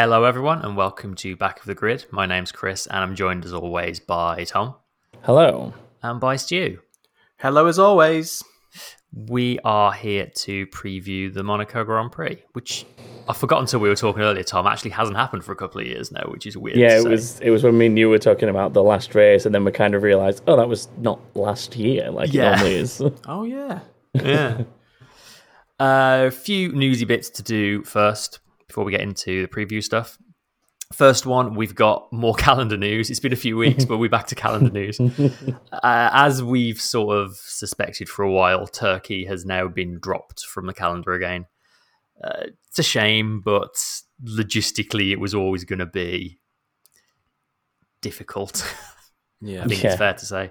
Hello, everyone, and welcome to Back of the Grid. My name's Chris, and I'm joined as always by Tom Hello. and by Stu. Hello, as always. We are here to preview the Monaco Grand Prix, which I forgot until we were talking earlier. Tom actually hasn't happened for a couple of years now, which is weird. Yeah, it was it was when me and you were talking about the last race, and then we kind of realised, oh, that was not last year like Yeah. it normally is. Oh, yeah. yeah. A uh, few newsy bits to do first before we get into the preview stuff. First one, we've got more calendar news. It's been a few weeks, but we're back to calendar news. Uh, as we've sort of suspected for a while, Turkey has now been dropped from the calendar again. Uh, it's a shame, but logistically, it was always going to be difficult. Yeah. I think Yeah. it's fair to say.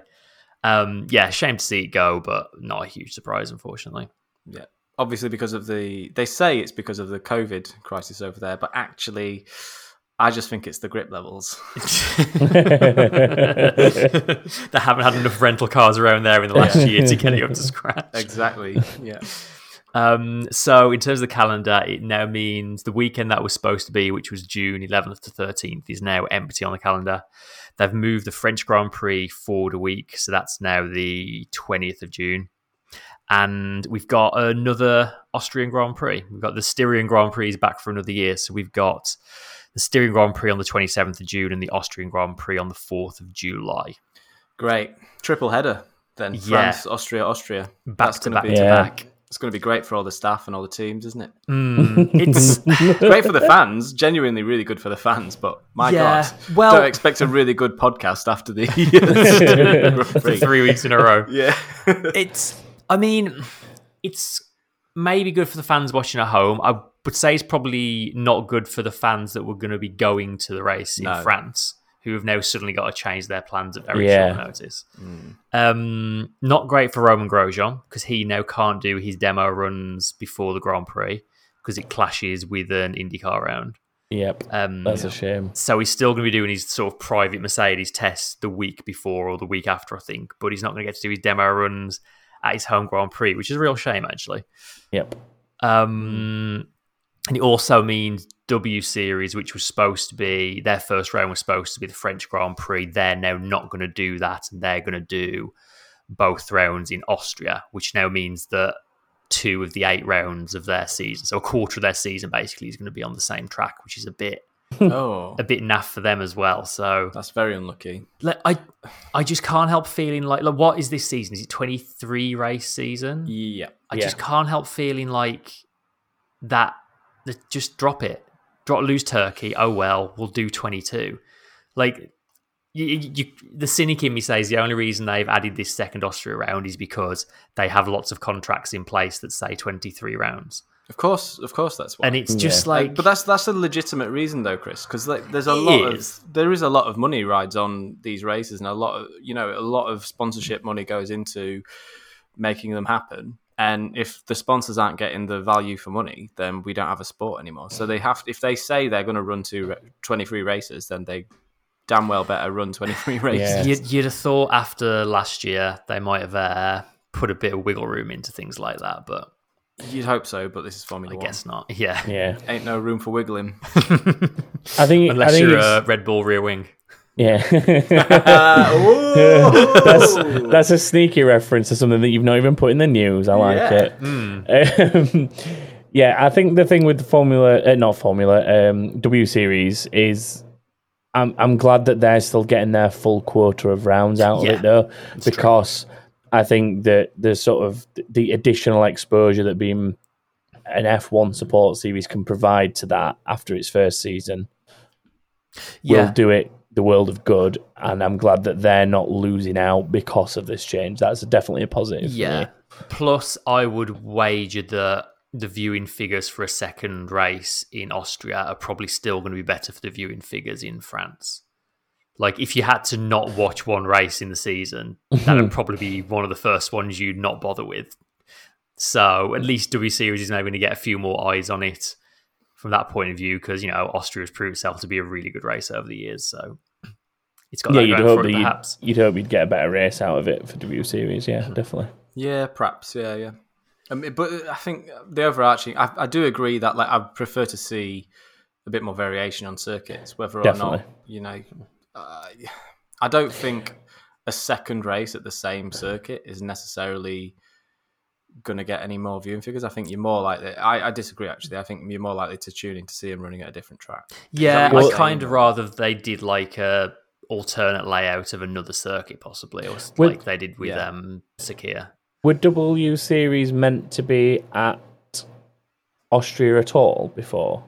Um, yeah, shame to see it go, but not a huge surprise, unfortunately. Yeah. Obviously, because of the. They say it's because of the COVID crisis over there, but actually, I just think it's the grip levels. they haven't had enough rental cars around there in the last year to get it up to scratch. exactly. Yeah. Um, so, in terms of the calendar, it now means the weekend that was supposed to be, which was June 11th to 13th, is now empty on the calendar. They've moved the French Grand Prix forward a week, so that's now the 20th of June. And we've got another Austrian Grand Prix. We've got the Styrian Grand Prix is back for another year. So we've got the Styrian Grand Prix on the 27th of June and the Austrian Grand Prix on the 4th of July. Great. Triple header then. Yeah. France, Austria, Austria. Back That's to gonna back be, to Yeah. back. It's going to be great for all the staff and all the teams, isn't it? Mm, it's Great for the fans. Genuinely really good for the fans, but my Yeah, God. well- Don't expect a really good podcast after the Grand for Prix. three weeks in a row. Yeah. It's, I mean, it's maybe good for the fans watching at home. I would say it's probably not good for the fans that were going to be going to the race in France, who have now suddenly got to change their plans at very Yeah. short notice. Um, not great for Romain Grosjean because he now can't do his demo runs before the Grand Prix because it clashes with an IndyCar round. yep, Um, that's a shame. so he's still going to be doing his sort of private Mercedes tests the week before or the week after, I think. But he's not going to get to do his demo runs at his home Grand Prix, which is a real shame, actually. Yep. Um, and it also means W Series, which was supposed to be their first round, was supposed to be the French Grand Prix. They're now not going to do that, and they're going to do both rounds in Austria, which now means that two of the eight rounds of their season, so a quarter of their season, basically, is going to be on the same track, which is a bit oh, a bit naff for them as well. So that's very unlucky. like, I I just can't help feeling like like what is this season? Is it twenty three race season? Yeah. I Yeah. just can't help feeling like that. that Just drop it. Drop lose Turkey. Oh well, we'll do twenty two. Like you, you, the cynic in me says the only reason they've added this second Austria round is because they have lots of contracts in place that say twenty three rounds, Of course, of course, that's why. and it's just Yeah. like but that's that's a legitimate reason though, Chris, because like there's a lot is. of there is a lot of money rides on these races, and a lot of you know a lot of sponsorship money goes into making them happen. And if the sponsors aren't getting the value for money, then we don't have a sport anymore. So they have if they say they're going to run two, 23 races, then they damn well better run 23 races. Yeah. You'd, you'd have thought after last year they might have uh, put a bit of wiggle room into things like that, but You'd hope so, but this is Formula I One. guess not. Yeah, Yeah, Ain't no room for wiggling. I think I unless think you're it's, a Red Bull rear wing. yeah. Uh, that's ooh. that's a sneaky reference to something that you've not even put in the news. I like Yeah. it. Um, yeah, I think the thing with the Formula, uh, not Formula, um, W Series is. I'm I'm glad that they're still getting their full quota of rounds out Yeah, of it though, true. because I think that the sort of the additional exposure that being an F1 support series can provide to that after its first season will do it the world of good. And I'm glad that they're not losing out because of this change. That's definitely a positive. for yeah. me. Plus, I would wager that the viewing figures for a second race in Austria are probably still going to be better for the viewing figures in France. Like, if you had to not watch one race in the season, that would probably be one of the first ones you'd not bother with. So, at least W Series is now going to get a few more eyes on it from that point of view, because, you know, Austria has proved itself to be a really good race over the years. So, it's got Yeah, that you'd hope for that it, you'd, perhaps. you'd hope you'd get a better race out of it for W Series. Yeah, definitely. Yeah, perhaps. Yeah, yeah. I mean, but uh, I think the overarching, I, I do agree that like I prefer to see a bit more variation on circuits. Whether or Definitely. not you know, uh, I don't think a second race at the same circuit is necessarily going to get any more viewing figures. I think you're more likely. I, I disagree actually. I think you're more likely to tune in to see him running at a different track. Yeah, Well- I'd kind of rather they did like a alternate layout of another circuit, possibly, or Would- like they did with Yeah. um Sakhir. Were W Series meant to be at Austria at all before?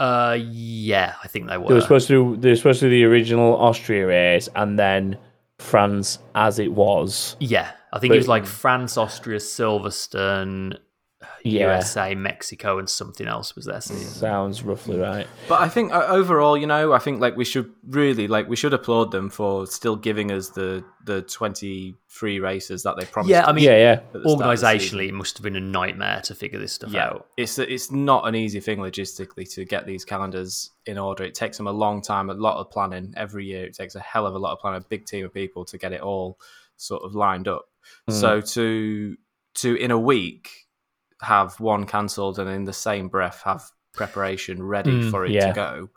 Uh, yeah, I think they were. They were supposed to do. They were supposed to do the original Austria race and then France as it was. yeah, I think But- it was like France, Austria, Silverstone, Yeah, USA, Mexico, and something else was their season. sounds roughly right. But I think uh, overall, you know, I think like we should really like we should applaud them for still giving us the the twenty three races that they promised. Yeah, I mean, yeah, yeah. at the start of the season. Organisationally, it must have been a nightmare to figure this stuff yeah, out. it's it's not an easy thing logistically to get these calendars in order. It takes them a long time, a lot of planning every year. It takes a hell of a lot of planning, a big team of people to get it all sort of lined up. Mm. So to to in a week have one cancelled and in the same breath have preparation ready Mm, for it yeah. to go.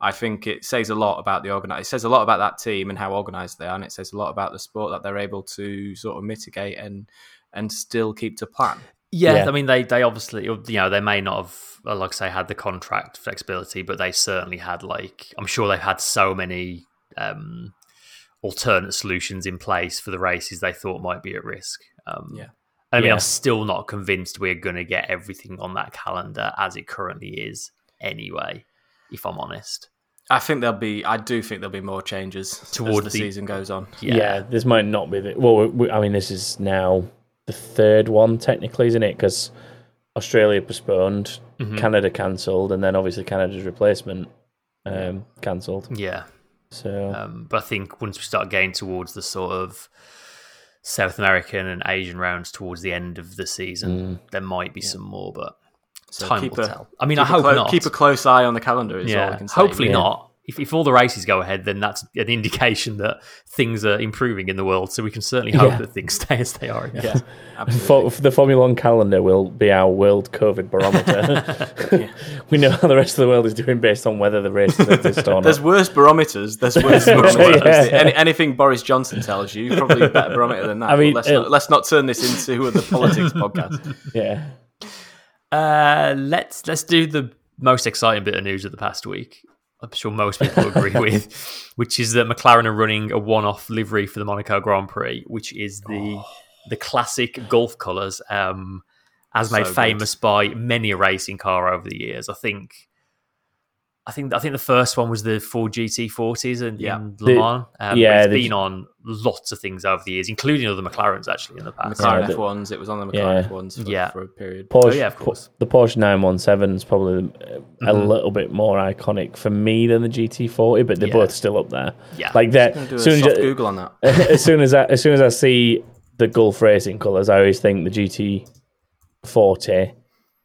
I think it says a lot about the organize. It says a lot about that team and how organized they are, and it says a lot about the sport that they're able to sort of mitigate and and still keep to plan. Yeah, Yeah. I mean, they they obviously, you know, they may not have, uh, like I say, had the contract flexibility, but they certainly had, like, I'm sure they've had so many um, alternate solutions in place for the races they thought might be at risk. Um, Yeah. I mean, Yeah. I'm still not convinced we're going to get everything on that calendar as it currently is, anyway. If I'm honest, I think there'll be. I do think there'll be more changes Toward as the, the- season goes on. yeah. yeah. this might not be the. Well, we, I mean, this is now the third one technically, isn't it? Because Australia postponed, Mhm. Canada cancelled, and then obviously Canada's replacement um, cancelled. yeah. So Um, but I think once we start getting towards the sort of South American and Asian rounds towards the end of the season, mm. there might be some more, but So time will a- tell. I mean, I hope clo- not. Keep a close eye on the calendar. Is all yeah, I can say. hopefully Yeah. not. If, if all the races go ahead, then that's an indication that things are improving in the world. So we can certainly hope Yeah. that things stay as they are. Again. Yeah, absolutely. For, the Formula One calendar will be our world COVID barometer. we know how the rest of the world is doing based on whether the races exist or not. There's worse barometers. There's worse barometers. Yeah. Any, anything Boris Johnson tells you, probably a better barometer than that. I mean, let's, uh, not, let's not turn this into the politics podcast. Yeah, Uh, let's let's do the most exciting bit of news of the past week. I'm sure most people agree with, which is that McLaren are running a one-off livery for the Monaco Grand Prix, which is the Oh. the classic Gulf colours, um, as made So good. famous by many a racing car over the years. I think. I think I think the first one was the Ford GT40s in, Yeah. in Le Mans. Um, yeah, yeah, it's the- been on lots of things over the years, including other McLarens actually in the past. McLaren Yeah, F1s. It was on the McLaren Yeah. F1s for, Yeah. for a period. Porsche. Oh, yeah, of course. The Porsche 917 is probably a Mhm. little bit more iconic for me than the GT40, but they're Yeah. both still up there. Yeah. Like that. I'm gonna do a As soon as, Google on that. as soon as I, as soon as I see the Gulf Racing colours, I always think the GT40,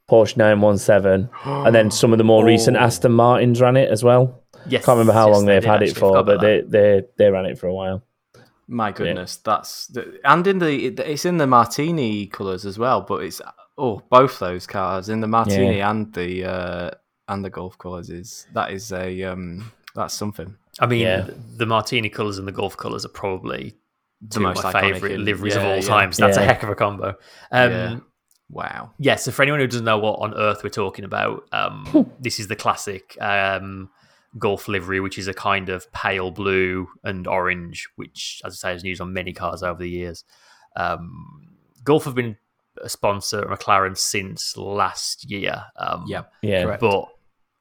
Porsche 917, and then some of the more recent Oh. Aston Martins ran it as well. Yes, Can't remember how yes, long they they've had it for, but they, they they ran it for a while. My goodness, that's the, and in the it's in the Martini colours as well. But it's oh both those cars in the Martini and the uh, and the Gulf colours is that is a um that's something. I mean, Yeah. the martini colours and the Gulf colours are probably The two most of my favourite liveries yeah, of all yeah. time. So that's a heck of a combo. Um, Yeah. Wow. yeah. So for anyone who doesn't know what on earth we're talking about, um, this is the classic um, Gulf livery, which is a kind of pale blue and orange, which, as I say, is used on many cars over the years. Um, Gulf have been a sponsor of McLaren since last year. Um, Yep. Yeah, Correct. but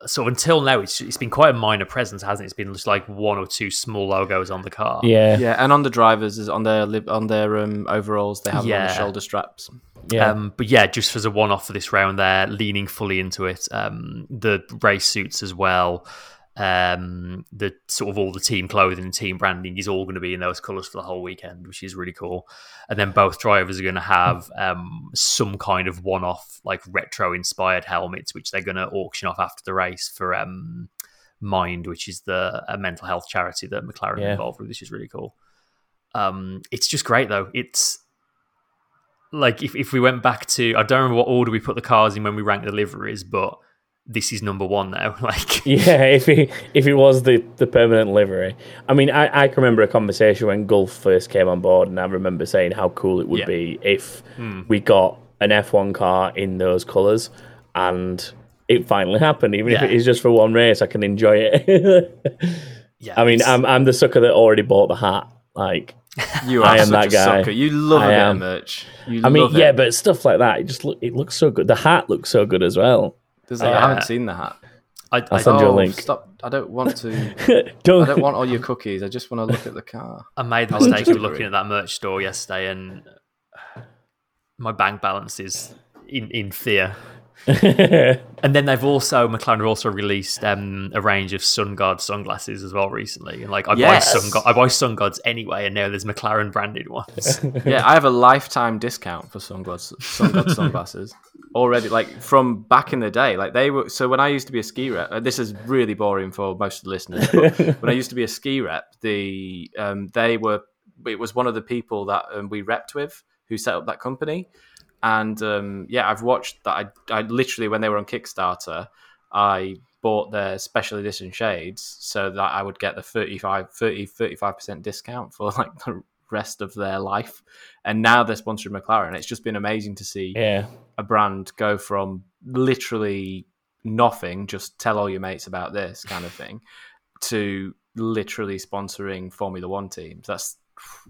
so until now, it's it's been quite a minor presence, hasn't it? It's been just like one or two small logos on the car. yeah, Yeah, and on the drivers is on their on their um, overalls they have them on the shoulder straps. Yeah. Um, but yeah, just as a one-off for this round, there leaning fully into it. Um, the race suits as well. Um, the sort of all the team clothing and team branding is all going to be in those colours for the whole weekend, which is really cool. And then both drivers are going to have um, some kind of one-off, like retro-inspired helmets, which they're going to auction off after the race for um, Mind, which is the a mental health charity that McLaren are Yeah. involved with, which is really cool. Um, it's just great though. It's like if, if we went back to I don't remember what order we put the cars in when we ranked the liveries, but this is number one now. Like, Yeah, if it if it was the, the permanent livery. I mean, I, I can remember a conversation when Gulf first came on board, and I remember saying how cool it would Yeah. be if hmm. we got an F1 car in those colours, and it finally happened. Even if Yeah. it is just for one race, I can enjoy it. yeah, I mean, it's- I'm I'm the sucker that already bought the hat. Like, You are I am such that a guy. sucker. You love a I bit am. of merch. You I mean, love yeah, it. but stuff like that, it just look it looks so good. The hat looks so good as well. Does it? Yeah. I haven't seen the hat. I, I'll I, send you a oh, link. stop! I don't want to. don't, I don't want all your cookies. I just want to look at the car. I made the mistake just of looking at that merch store yesterday, and my bank balance is in in fear. And then they've also McLaren have also released um, a range of SunGod sunglasses as well recently. And like I Yes. buy SunGod, I buy SunGods anyway, and now there's McLaren branded ones. Yeah, I have a lifetime discount for sunglasses, sunglass sunglasses already. Like from back in the day, like they were. So when I used to be a ski rep, this is really boring for most of the listeners. But when I used to be a ski rep, the um, they were. It was one of the people that um, we repped with who set up that company. And um, yeah, I've watched that. I, I literally, when they were on Kickstarter, I bought their special edition shades so that I would get the 35, 30, 35% discount for like the rest of their life. And now they're sponsoring McLaren. It's just been amazing to see yeah. a brand go from literally nothing, just tell all your mates about this kind of thing, to literally sponsoring Formula One teams. That's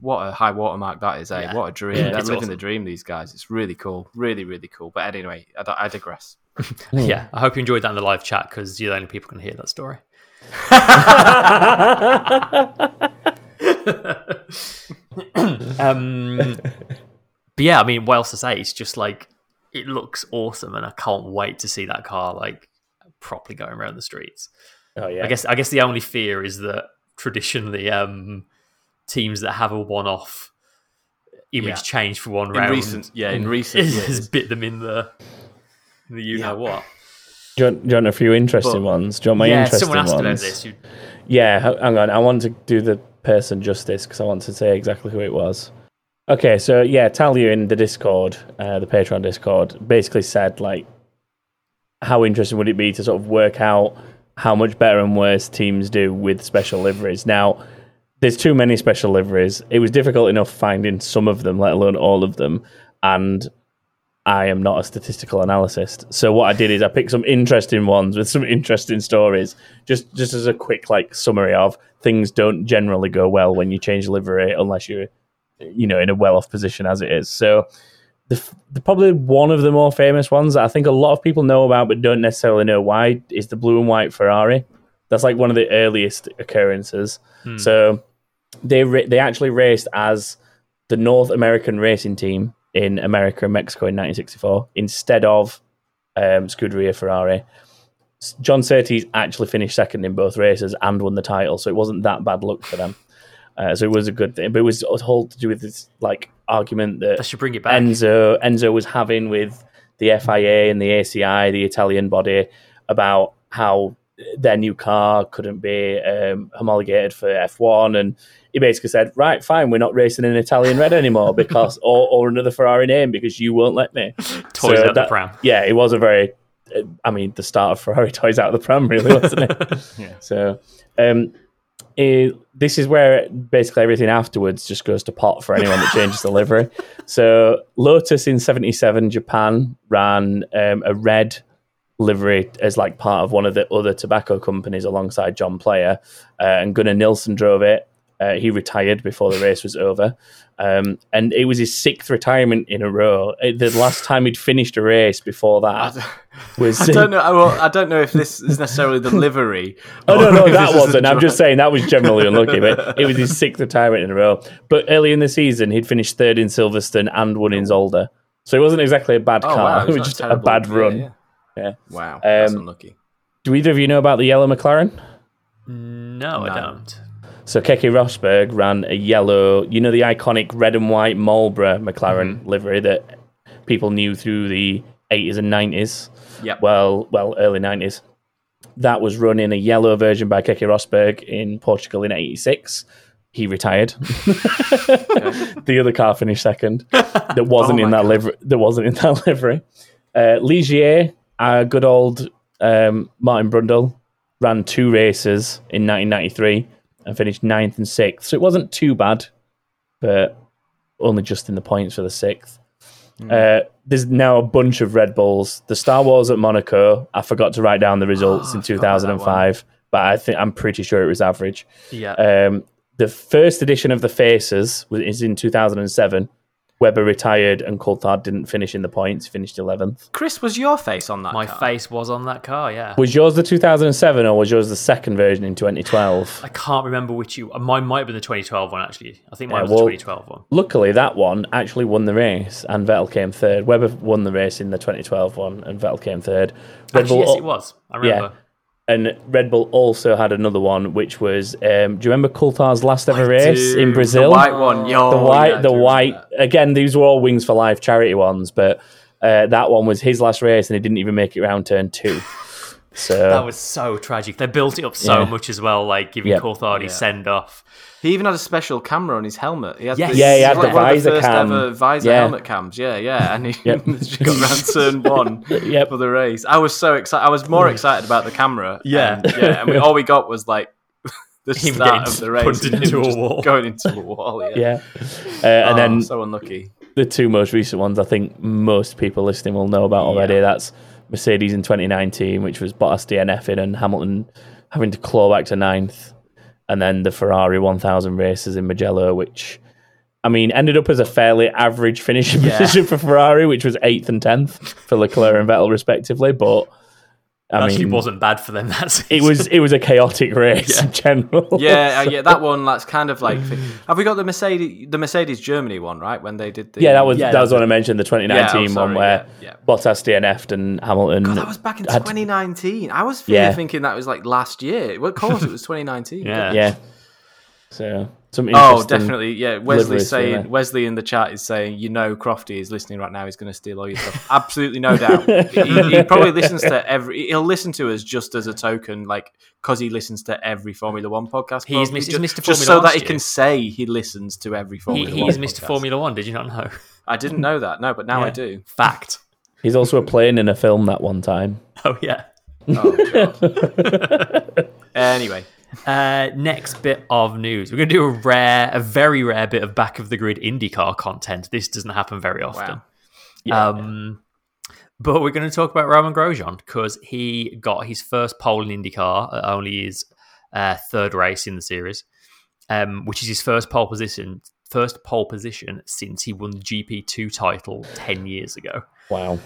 what a high watermark that is, eh? Yeah. What a dream. Yeah, They're living awesome. the dream, these guys. It's really cool. Really, really cool. But anyway, I, I digress. yeah, I hope you enjoyed that in the live chat because you're the only people who can hear that story. um, but yeah, I mean, what else to say? It's just like it looks awesome, and I can't wait to see that car like properly going around the streets. Oh yeah. I guess I guess the only fear is that traditionally um, teams that have a one-off image Yeah. change for one round. In round recent, yeah, in recent has years. bit them in the in the you Yeah. know what. Do you, want, do you want a few interesting But- ones? Do you want my yeah, interesting someone asked about ones? this. You, Yeah, hang on. I want to do the person justice because I want to say exactly who it was. Okay, so yeah, Talia in the Discord, uh, the Patreon Discord, basically said like, how interesting would it be to sort of work out how much better and worse teams do with special liveries? Now, there's too many special liveries. It was difficult enough finding some of them, let alone all of them, and I am not a statistical analyst. So what I did is I picked some interesting ones with some interesting stories, just just as a quick like summary of things don't generally go well when you change livery unless you're you know in a well off position as it is. So the, the probably one of the more famous ones that I think a lot of people know about but don't necessarily know why is the blue and white Ferrari. That's like one of the earliest occurrences. Hmm. So they ra- they actually raced as the North American racing team in America and Mexico in 1964 instead of um, Scuderia Ferrari. John Surtees actually finished second in both races and won the title, so it wasn't that bad luck for them. Uh, so it was a good thing, but it was all to do with this like argument that They should bring it back. Enzo Enzo was having with the FIA and the ACI, the Italian body, about how their new car couldn't be um, homologated for F1, and he basically said, "Right, fine, we're not racing in Italian red anymore because or, or another Ferrari name because you won't let me." Toys So out the pram. Yeah, it was a very, I mean, the start of Ferrari toys out of the pram, really, wasn't it? Yeah. So, um, it, this is where basically everything afterwards just goes to pot for anyone that changes the livery. So, Lotus in '77, Japan ran um, a red livery as like part of one of the other tobacco companies alongside John Player, uh, and Gunnar Nilsson drove it. Uh, he retired before the race was over, um, and it was his sixth retirement in a row. Uh, The last time he'd finished a race before that was I don't know. I, well, I don't know if this is necessarily the livery. Oh no, no, that this is a wasn't. I'm just saying that was generally unlucky, but it was his sixth retirement in a row. But early in the season, he'd finished third in Silverstone and one in Zolder, so it wasn't exactly a bad Oh, car. wow, it was just a bad run. yeah. Yeah. Wow, that's Um, unlucky. Do either of you know about the yellow McLaren? No, I don't. So Keke Rosberg ran a yellow, you know, the iconic red and white Marlboro McLaren Mm-hmm. livery that people knew through the 80s and 90s. Yep. Well, well, early 90s. That was run in a yellow version by Keke Rosberg in Portugal in 86. He retired. the other car finished second. That wasn't Oh in that God. livery. That wasn't in that livery. Uh, Ligier, a good old um, Martin Brundle ran two races in 1993 and finished ninth and sixth. So it wasn't too bad, but only just in the points for the sixth. Uh, there's now a bunch of Red Bulls. The Star Wars at Monaco. I forgot to write down the results Oh, in I forgot about that 2005, but I think I'm pretty sure it was average. Yeah. Um, the first edition of the Faces was is in 2007. Webber retired and Coulthard didn't finish in the points. Finished 11th. Chris, was your face on that? My car? face was on that car, yeah. Was yours the 2007 or was yours the second version in 2012? I can't remember which you. Mine might have been the 2012 one, actually. I think mine Yeah, was well- the 2012 one. Luckily, that one actually won the race, and Vettel came third. Webber won the race in the 2012 one, and Vettel came third. Red Actually, Bull, yes, it was. I remember. And Red Bull also had another one, which was um, do you remember Coulthard's last ever race Dude, in Brazil? The white one. Yo, the white, yeah, the white. Again, these were all Wings for Life charity ones, but uh, that one was his last race, and he didn't even make it round turn two. So That was so tragic. They built it up so Yeah. much as well, like giving Yeah. Coulthard his Yeah. send off. He even had a special camera on his helmet. He had Yes. the, Yeah, he had like the visor first cam. ever visor Yeah. helmet cams. Yeah, yeah, and he Yep. just got round turn one Yep. for the race. I was so excited. I was more excited about the camera. Yeah. and, yeah, and we, all we got was like the Him start of the race, into a wall. going into a wall. Yeah, yeah, uh, and Oh, then so unlucky. the two most recent ones, I think most people listening will know about already. Yeah. That's Mercedes in 2019, which was Bottas DNFing and Hamilton having to claw back to ninth, and then the Ferrari 1000 races in Mugello, which I mean ended up as a fairly average finishing Yeah. position for Ferrari, which was eighth and tenth for Leclerc and Vettel respectively. But I actually mean, wasn't bad for them that season. it was it was a chaotic race in general. Yeah, uh, yeah, that one. That's kind of like. Have we got the Mercedes, the Mercedes Germany one, right? When they did the Yeah, that was Yeah, that was what I mentioned, the 2019 Yeah, oh, sorry, one where yeah, yeah. Bottas DNF'd and Hamilton. God, that was back in had- 2019. I was Yeah. thinking that was like last year. Well, of course, it was 2019. Yeah. Yeah. So some Oh, definitely. Yeah, Wesley saying yeah. Wesley in the chat is saying, you know, Crofty is listening right now. He's going to steal all your stuff. Absolutely, no doubt. he, he probably listens to every. He'll listen to us just as a token, like because he listens to every Formula One podcast. He's Mr. just, Mr. just Formula so that he stew. can say he listens to every he, Formula One. he's Mr. podcast. Formula One. Did you not know? I didn't know that. No, but now I do. Fact. He's also playing in a film that one time. Oh yeah. Oh god. anyway, Uh, next bit of news. We're going to do a rare, a very rare bit of back of the grid IndyCar content. This doesn't happen very often. wow. Um, but we're going to talk about Romain Grosjean because he got his first pole in IndyCar, only his uh, third race in the series, um, which is his first pole position, first pole position since he won the GP2 title ten years ago. Wow.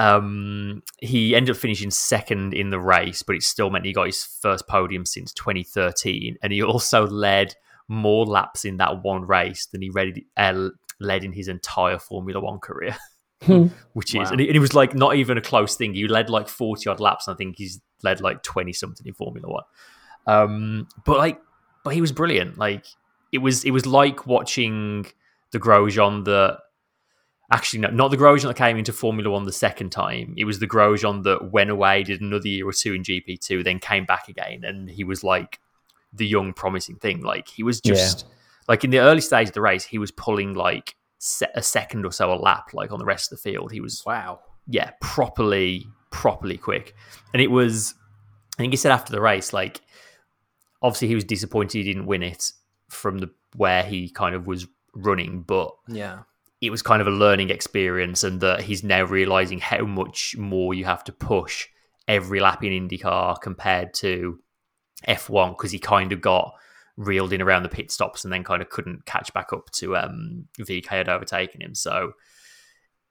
Um, he ended up finishing second in the race, but it still meant he got his first podium since 2013, and he also led more laps in that one race than he read, uh, led in his entire Formula One career. Which is, Wow. and it, and it was like not even a close thing. He led like 40 odd laps, and I think he's led like 20 something in Formula One. Um, but like, but he was brilliant. Like, it was, it was like watching the Grosjean that actually no, not the Grosjean that came into Formula One the second time. It was the Grosjean that went away, did another year or two in GP two, then came back again, and he was like the young promising thing. Like he was just like in the early stage of the race, he was pulling like se- a second or so a lap, like on the rest of the field. He was wow. yeah, properly, properly quick. And it was, I think he said after the race, like, obviously he was disappointed he didn't win it from the where he kind of was running, but Yeah. It was kind of a learning experience, and that he's now realizing how much more you have to push every lap in IndyCar compared to F1 because he kind of got reeled in around the pit stops and then kind of couldn't catch back up to um, VeeKay had overtaken him. So,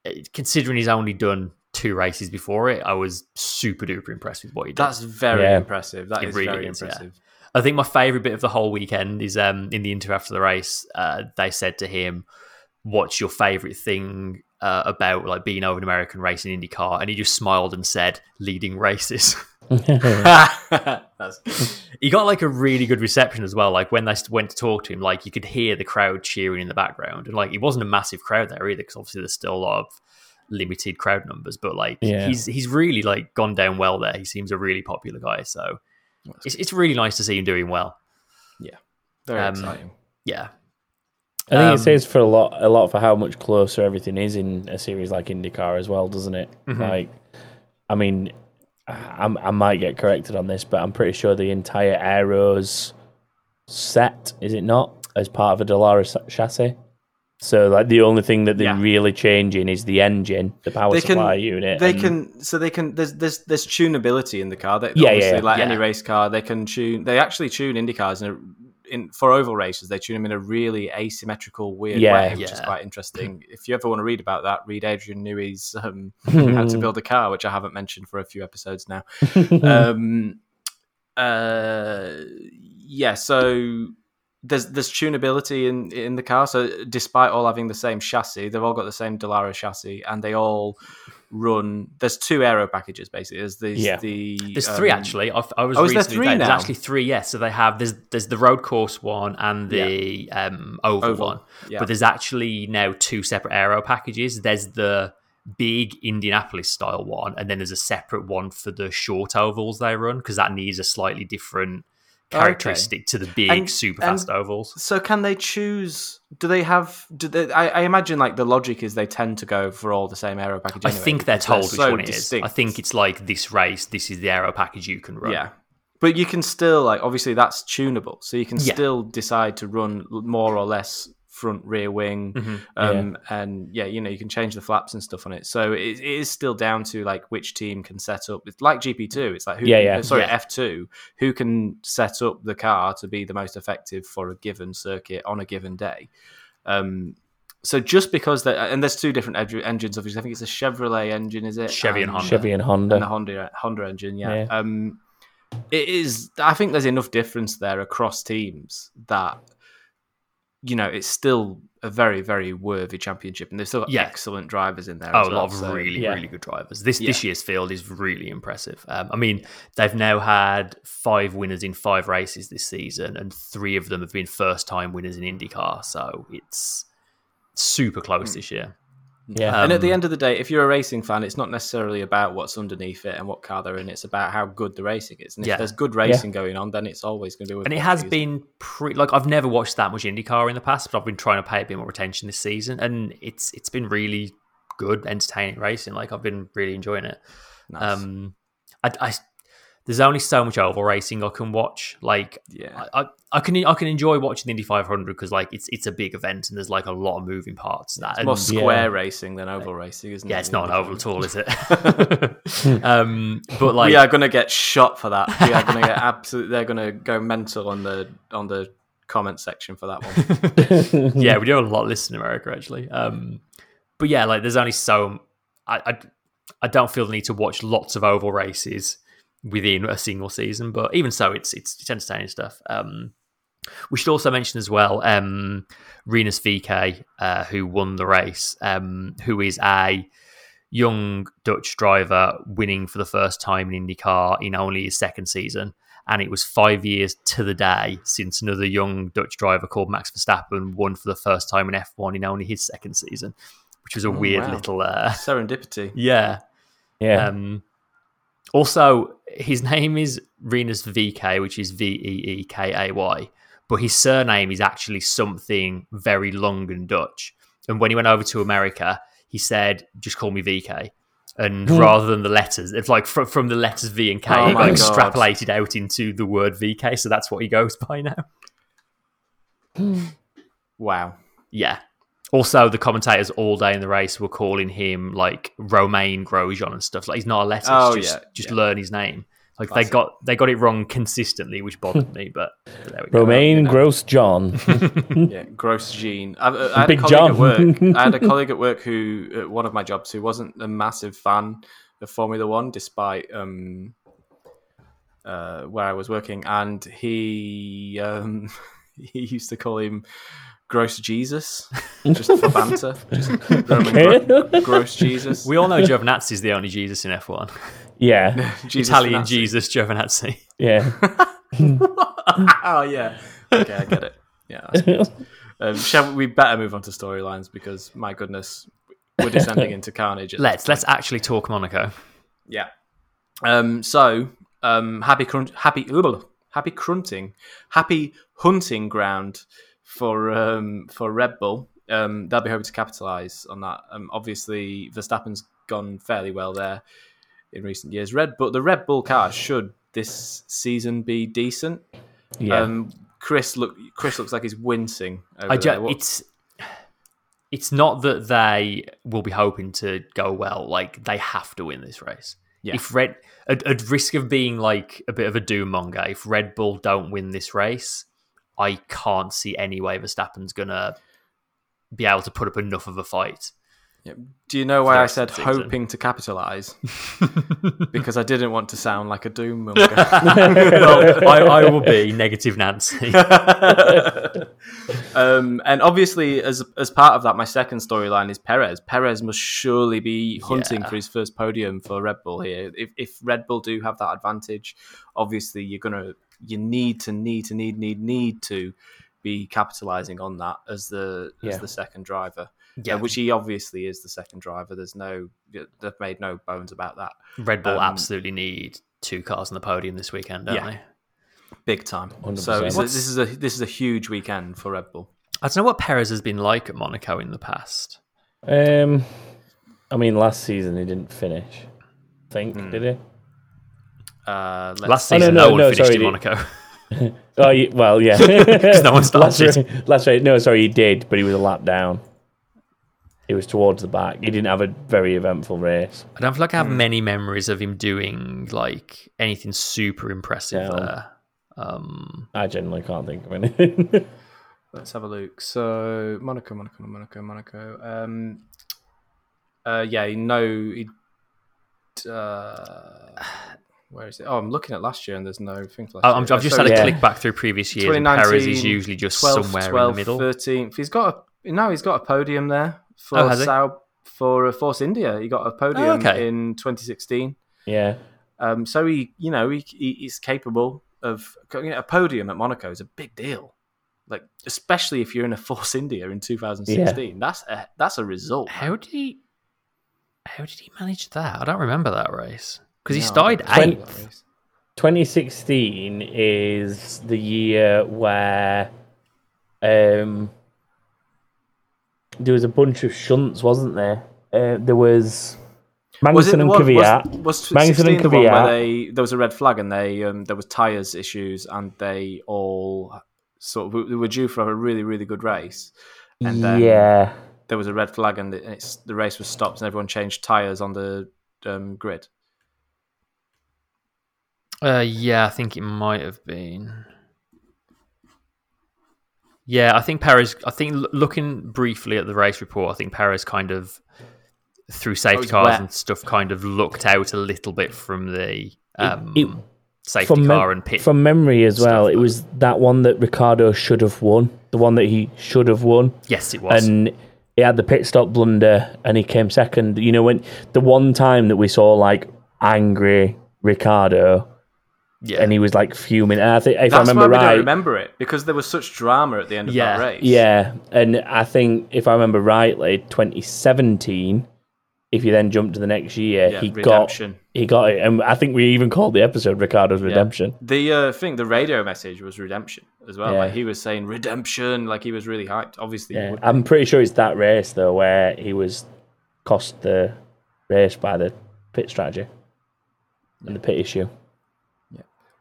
uh, considering he's only done two races before it, I was super duper impressed with what he did. That's very Yeah. impressive. That It is really very is, yeah. impressive. I think my favorite bit of the whole weekend is um, in the interview after the race. Uh, they said to him, "What's your favorite thing uh, about like being over an American race in IndyCar?" And he just smiled and said, "Leading races." That's he got like a really good reception as well. Like when they went to talk to him, like you could hear the crowd cheering in the background, and like it wasn't a massive crowd there either, because obviously there's still a lot of limited crowd numbers. But like Yeah. he's he's really like gone down well there. He seems a really popular guy, so it's it's really nice to see him doing well. Yeah, very Um, exciting. Yeah, I think Um, it says for a lot, a lot for how much closer everything is in a series like IndyCar as well, doesn't it? Mhm. Like, I mean, I'm, I might get corrected on this, but I'm pretty sure the entire Aeros set is it not as part of a Dallara chassis. So like the only thing that they're Yeah. really changing is the engine, the power They can- supply unit. They and- can, so they can. There's there's there's tunability in the car. They, Yeah, yeah, like Yeah. any race car, they can tune. They actually tune Indy cars in, a, in for oval races. They tune them in a really asymmetrical, weird Yeah. way, which is quite interesting. if you ever want to read about that, read Adrian Newey's um, "How to Build a Car," which I haven't mentioned for a few episodes now. um, uh, yeah, so there's there's tunability in in the car. So despite all having the same chassis, they've all got the same Dallara chassis, and they all run. There's two aero packages basically. There's the Yeah. the There's three um, actually. I, I was Oh, is there reading three today. There's actually three. Yes, so they have. There's there's the road course one and the um, oval, Oval, one. yeah. But there's actually now two separate aero packages. There's the big Indianapolis style one, and then there's a separate one for the short ovals they run because that needs a slightly different Okay. characteristic to the big And- super fast ovals. So can they choose? Do they have? Do they? I, I imagine like the logic is they tend to go for all the same aero package. I think they're told which so one it is. distinct. I think it's like this race. This is the aero package you can run. Yeah. But you can still like obviously that's tunable, so you can Yeah. still decide to run more or less front rear wing, Mhm. um, and yeah, you know you can change the flaps and stuff on it. So it, it is still down to like which team can set up. It's like GP two. It's like who? Yeah, yeah. uh, Sorry, Yeah. F two. Who can set up the car to be the most effective for a given circuit on a given day? Um, so just because that, and there's two different eng- engines. Obviously, I think it's a Chevrolet engine, is it? Chevy and Honda. Chevy and and the Honda. Honda Honda engine. Yeah. Yeah. Um, it is. I think there's enough difference there across teams that you know it's still a very very worthy championship, and they've still got Yeah. excellent drivers in there. Oh, a lot of so- really, Yeah. really good drivers. This this year's field is really impressive. Um, I mean, they've now had five winners in five races this season, and three of them have been first time winners in IndyCar. So it's super close this year. Yeah. and at the Um, end of the day, if you're a racing fan, it's not necessarily about what's underneath it and what car they're in. It's about how good the racing is. And if Yeah. there's good racing going on, then it's always going to be. worth And it has been pretty like I've never watched that much IndyCar in the past, but I've been trying to pay a bit more attention this season, and it's it's been really good, entertaining racing. Like I've been really enjoying it? Nice. Um, I, I there's only so much oval racing I can watch. Like yeah. I, I, I can I can enjoy watching the Indy 500 because like it's it's a big event and there's like a lot of moving parts. That It's and, more square Yeah. racing than oval racing, isn't it? yeah, it's not an oval at all, is it? Um, but like we are going to get shot for that. We are going to get absolutely. They're going to go mental on the on the comment section for that one. yeah, we do a lot less in America actually. Um, but yeah, like there's only so I, I I don't feel the need to watch lots of oval races within a single season, but even so, it's it's, it's entertaining stuff. Um, we should also mention as well um, Rinus VeeKay, uh, who won the race, um, who is a young Dutch driver winning for the first time in IndyCar in only his second season. And it was five years to the day since another young Dutch driver called Max Verstappen won for the first time in F1 in only his second season, which was a Oh, weird wow. little, uh, Serendipity. yeah. yeah. Um, also, his name is Rinus VeeKay, which is V E E K A Y, but his surname is actually something very long and Dutch. And when he went over to America, he said, "Just call me VeeKay." And Hmm. rather than the letters, it's like from, from the letters V and K, Oh it got God. extrapolated out into the word VeeKay. So that's what he goes by now. Wow. Yeah. Also, the commentators all day in the race were calling him like Romain Grosjean and stuff. Like he's not a letter. Oh, just yeah, just yeah. learn his name. Like Classic. they got they got it wrong consistently, which bothered me. But there we go. Romain Gross John. Yeah, gross gene. I, I had Big a colleague John. at work. I had a colleague at work who, at one of my jobs, who wasn't a massive fan of Formula One, despite um, uh, where I was working, and he um, he used to call him Gross Jesus, just for banter. Just Roman Gro- Gross Jesus. We all know Giovinazzi is the only Jesus in F1. yeah. Jesus Italian Nazi. Jesus Giovinazzi. Yeah. oh yeah. Okay, I get it. Yeah. Um, shall we better move on to storylines because my goodness, we're descending into carnage. Let's let's actually talk Monaco. Yeah. Um, so, um, happy crunt, happy, ugh, happy crunting, happy hunting ground for um, for Red Bull. Um, they'll be hoping to capitalise on that. Um, obviously, Verstappen's gone fairly well there. in recent years. Red Bull, the Red Bull car should this season be decent. Yeah. Um, Chris look, Chris looks like he's wincing. Over I ju- it's it's not that they will be hoping to go well. Like they have to win this race. Yeah. If Red at, at risk of being like a bit of a doom monger, if Red Bull don't win this race, I can't see any way Verstappen's gonna be able to put up enough of a fight. Do you know why I said hoping to capitalise? because I didn't want to sound like a doom monger. well, I, I will be negative Nancy. um, and obviously, as as part of that, my second storyline is Perez. Perez must surely be hunting Yeah. for his first podium for Red Bull here. If, if Red Bull do have that advantage, obviously you're gonna you need to need to need need need to be capitalising on that as the Yeah. as the second driver. Yeah, Uh, which he obviously is the second driver. There's no they've made no bones about that. Red Bull um, absolutely need two cars on the podium this weekend, don't Yeah. they? Big time. 100%. So it's a- this is a this is a huge weekend for Red Bull. I don't know what Perez has been like at Monaco in the past. Um, I mean, last season he didn't finish. I think Hmm. did he? Uh, let's Last Oh, no, season, no, no, one no, finished sorry, in Monaco. Oh, ye- well, yeah. no one last, started. ra- last race, no, sorry, he did, but he was a lap down. He was towards the back. He didn't have a very eventful race. I don't feel like I have many memories of him doing like anything super impressive Yeah. there. Um, I generally can't think of anything. Let's have a look. So Monaco, Monaco, Monaco, Monaco. Um, uh, yeah, no, he. Uh, where is it? Oh, I'm looking at last year, and there's no thing for last I- I'm, year. I've just So had a yeah. click back through previous years, and Perez is usually just 12th, somewhere 12th, in the middle. 13th. He's got a no. He's got a podium there for Oh, has he? Sau for uh, Force India. He got a podium Oh, okay. in 2016. yeah. Um, so he, you know, he, he he's capable of you know, a podium at Monaco is a big deal. Like especially if you're in a Force India in 2016, that's a that's a result. How did he? How did he manage that? I don't remember that race because he No, started don't remember eighth. 2016 is the year where um, there was a bunch of shunts, wasn't there? Uh, there was Magnussen and was, Kvyat. was, was Magnussen 16 and the one where Kvyat. they there was a red flag and they um, there was tires issues and they all sort of they were due for a really really good race and then yeah, there was a red flag and it- it's, the race was stopped and everyone changed tires on the um, grid. Uh, yeah, I think it might have been. Yeah, I think Perez. I think looking briefly at the race report, I think Perez kind of through safety cars wet. and stuff, kind of looked out a little bit from the um, it- safety from, car and pit. from memory as well. stuff, It was that one that Ricciardo should have won, the one that he should have won, yes, it was. and he had the pit stop blunder and he came second. You know, when the one time that we saw like angry Ricciardo yeah, and he was like fuming. And I think if That's I why remember don't right, remember it because there was such drama at the end of Yeah. that race. Yeah, and I think if I remember rightly, 2017. If you then jump to the next year, Yeah, he redemption. got he got it, and I think we even called the episode Ricciardo's Redemption. The uh, thing, the radio message was redemption as well. Like he was saying redemption, like he was really hyped. Obviously, Yeah. I'm pretty sure it's that race though where he was cost the race by the pit strategy and the pit issue.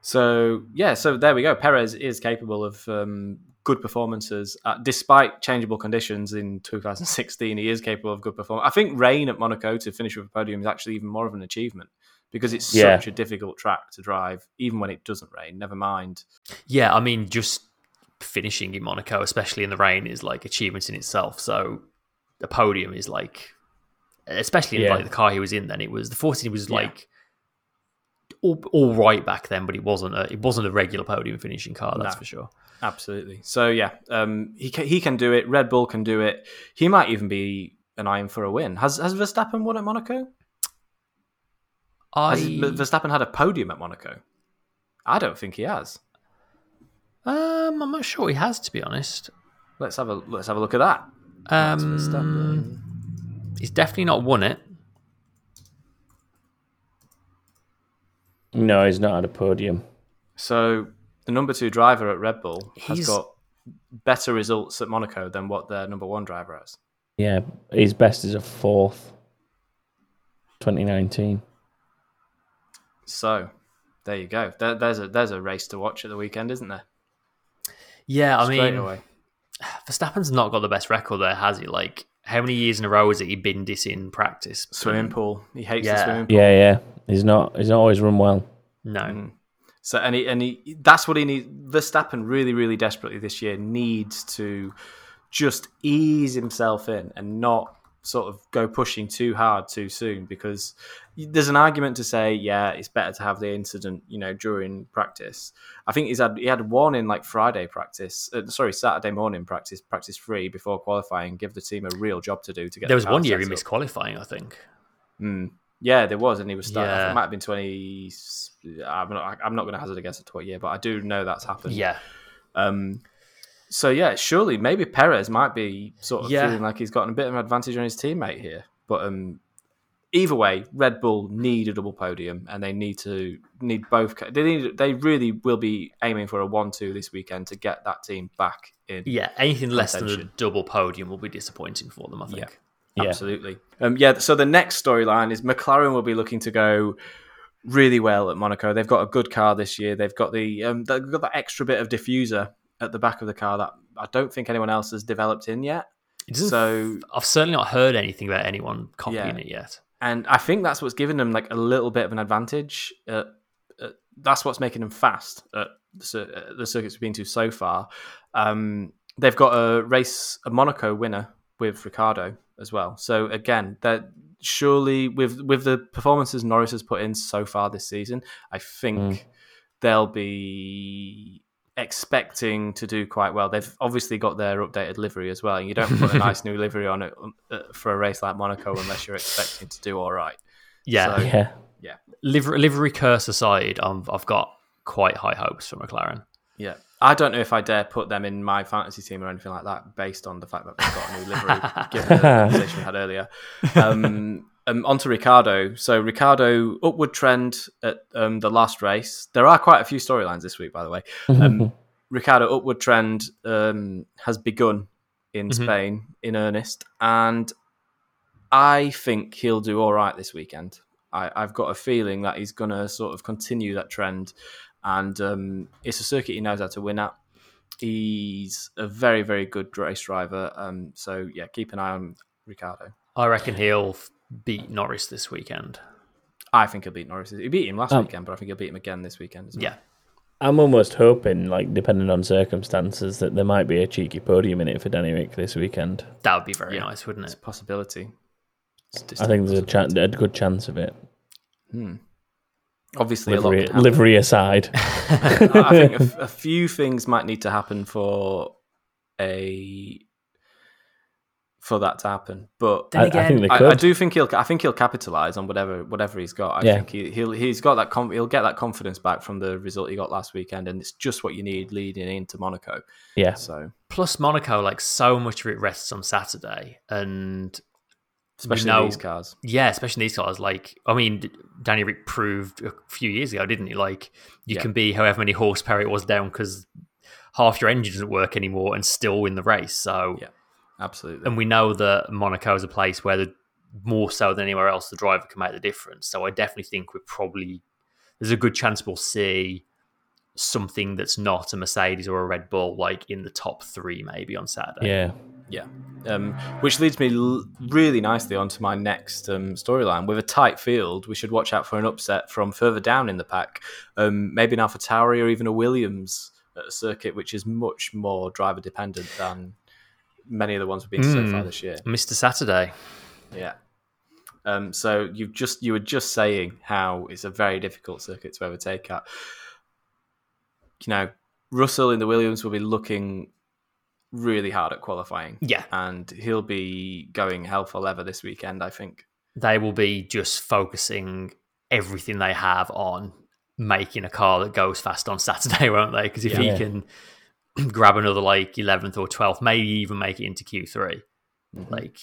So yeah, so there we go. Perez is capable of um, good performances uh, despite changeable conditions in 2016. He is capable of good performance. I think rain at Monaco to finish with a podium is actually even more of an achievement because it's Yeah. such a difficult track to drive, even when it doesn't rain. Never mind. yeah. I mean, just finishing in Monaco, especially in the rain, is like achievement in itself. So the podium is like, especially in Yeah. like the car he was in. Then it was the 14 was like all, all right back then, but it wasn't a it wasn't a regular podium finishing car. That's No. for sure. Absolutely. So yeah, um, he can, he can do it. Red Bull can do it. He might even be an iron for a win. Has has Verstappen won at Monaco? I Has Verstappen had a podium at Monaco? I don't think he has. um, I'm not sure he has to be honest. Let's have a let's have a look at that. Um, he's definitely not won it. No, he's not had a podium. So the number two driver at Red Bull has got better results at Monaco than what their number one driver has. Yeah, his best is a fourth. 2019. So there you go. There, there's a there's a race to watch at the weekend, isn't there? Yeah, I Straight mean, away. Verstappen's not got the best record there, has he? Like, how many years in a row has he been this in practice? Swimming pool. He hates Yeah. the swimming pool. Yeah, yeah. He's not. He's not always run well. No. Mm. So and he, and he, that's what he needs. Verstappen really, really desperately this year needs to just ease himself in and not sort of go pushing too hard too soon because there's an argument to say yeah it's better to have the incident you know during practice i think he's had he had one in like friday practice uh, sorry saturday morning practice practice free before qualifying give the team a real job to do to get There was car one year he set up. missed qualifying, I think. Mm. Yeah, there was, and he was starting. Yeah. It might have been twenty. I'm not. I'm not going to hazard against a guess at what year, but I do know that's happened. Yeah. Um. So yeah, surely maybe Perez might be sort of Yeah. feeling like he's gotten a bit of an advantage on his teammate here. But um, either way, Red Bull need a double podium, and they need to need both. They need. They really will be aiming for a one-two this weekend to get that team back in. Yeah. Anything less than a double podium will be disappointing for them, I think. Yeah. Yeah. Absolutely. Um, yeah. So the next storyline is McLaren will be looking to go really well at Monaco. They've got a good car this year. They've got the um, they've got that extra bit of diffuser at the back of the car that I don't think anyone else has developed in yet. So I've certainly not heard anything about anyone copying Yeah. it yet. and I think that's what's given them like a little bit of an advantage. Uh, uh, that's what's making them fast at the, cir- uh, the circuits we've been to so far. Um, they've got a race, a Monaco winner with Ricciardo as well. So again, that surely with with the performances Norris has put in so far this season, I think Mm. they'll be expecting to do quite well. They've obviously got their updated livery as well, and you don't put a nice new livery on it for a race like Monaco unless you're expecting to do all right. Yeah. So- Yeah. Liver- livery curse aside, i I've got quite high hopes for McLaren. Yeah. I don't know if I dare put them in my fantasy team or anything like that based on the fact that they've got a new livery, given the conversation we had earlier. Um, um, on to Ricciardo. So, Ricciardo, upward trend at um, the last race. There are quite a few storylines this week, by the way. Um, Ricciardo, upward trend um, has begun in Mhm. Spain in earnest. And I think he'll do all right this weekend. I, I've got a feeling that he's going to sort of continue that trend. And um, it's a circuit he knows how to win at. He's a very, very good race driver. Um, so, yeah, keep an eye on Ricciardo. I reckon he'll beat Norris this weekend. I think he'll beat Norris. He beat him last Um, weekend, but I think he'll beat him again this weekend as well. Yeah. I'm almost hoping, like, depending on circumstances, that there might be a cheeky podium in it for Danny Rick this weekend. That would be very Yeah. nice, wouldn't it? It's a possibility. It's a I distant think there's a, chan a good chance of it. Hmm. Obviously, a lot Livery, livery aside. I think a, f- a few things might need to happen for a for that to happen. But Then I, I again, think they I. I do think he'll. I think he'll capitalize on whatever whatever he's got. I Yeah. think he, he'll he's got that. Com- he'll get that confidence back from the result he got last weekend, and it's just what you need leading into Monaco. Yeah. So Plus, Monaco, like, so much of it rests on Saturday. And especially know- these cars. yeah, especially these cars. Like, I mean, Danny Rick proved a few years ago, didn't he? Like, you Yeah. can be however many horsepower it was down because half your engine doesn't work anymore and still win the race. So, Yeah. Absolutely. and we know that Monaco is a place where the more so than anywhere else, the driver can make the difference. So, I definitely think we're probably there's a good chance we'll see something that's not a Mercedes or a Red Bull, like in the top three, maybe on Saturday. Yeah. Yeah. Um, which leads me l- really nicely onto my next um, storyline. With a tight field, we should watch out for an upset from further down in the pack. Um, maybe an AlphaTauri or even a Williams at a circuit which is much more driver dependent than many of the ones we've been to so Mm. far this year. Mr. Saturday. Yeah. Um, so you've just you were just saying how it's a very difficult circuit to overtake at. You know, Russell in the Williams will be looking really hard at qualifying Yeah. and he'll be going hell for leather this weekend. I think. they will be just focusing everything they have on making a car that goes fast on Saturday, won't they? Because if Yeah. he can grab another like 11th or 12th, maybe even make it into Q3, mm-hmm. like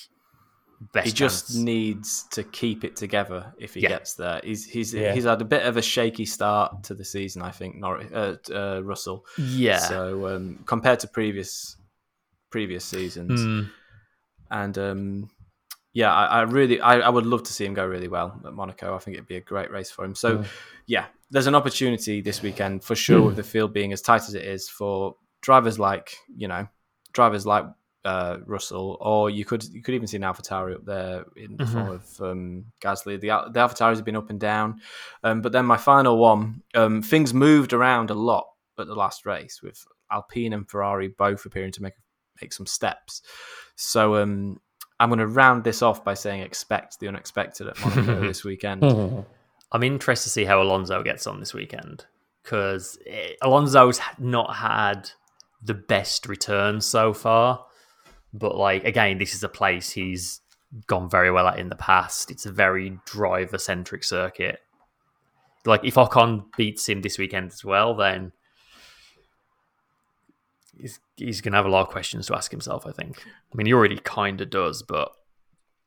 best He just chance. needs to keep it together if he Yeah. gets there. He's he's Yeah. he's had a bit of a shaky start to the season. I think Norris, uh, uh, Russell. yeah. So um, compared to previous previous seasons, Mm, and um, yeah, I, I really, I, I, would love to see him go really well at Monaco. I think it'd be a great race for him. So, mm. yeah, there's an opportunity this weekend for sure, mm. with the field being as tight as it is for drivers like you know, drivers like uh, Russell, or you could you could even see an AlphaTauri up there in the mm-hmm. form of um, Gasly. The the AlphaTauris have been up and down, um, but then my final one, um, things moved around a lot at the last race with Alpine and Ferrari both appearing to make make some steps. So um, I'm going to round this off by saying expect the unexpected at Monaco this weekend. I'm interested to see how Alonso gets on this weekend because eh, Alonso's not had the best return so far. But like again, this is a place he's gone very well at in the past. It's a very driver centric circuit. Like if Ocon beats him this weekend as well, then he's he's gonna have a lot of questions to ask himself. I think. I mean, he already kind of does, but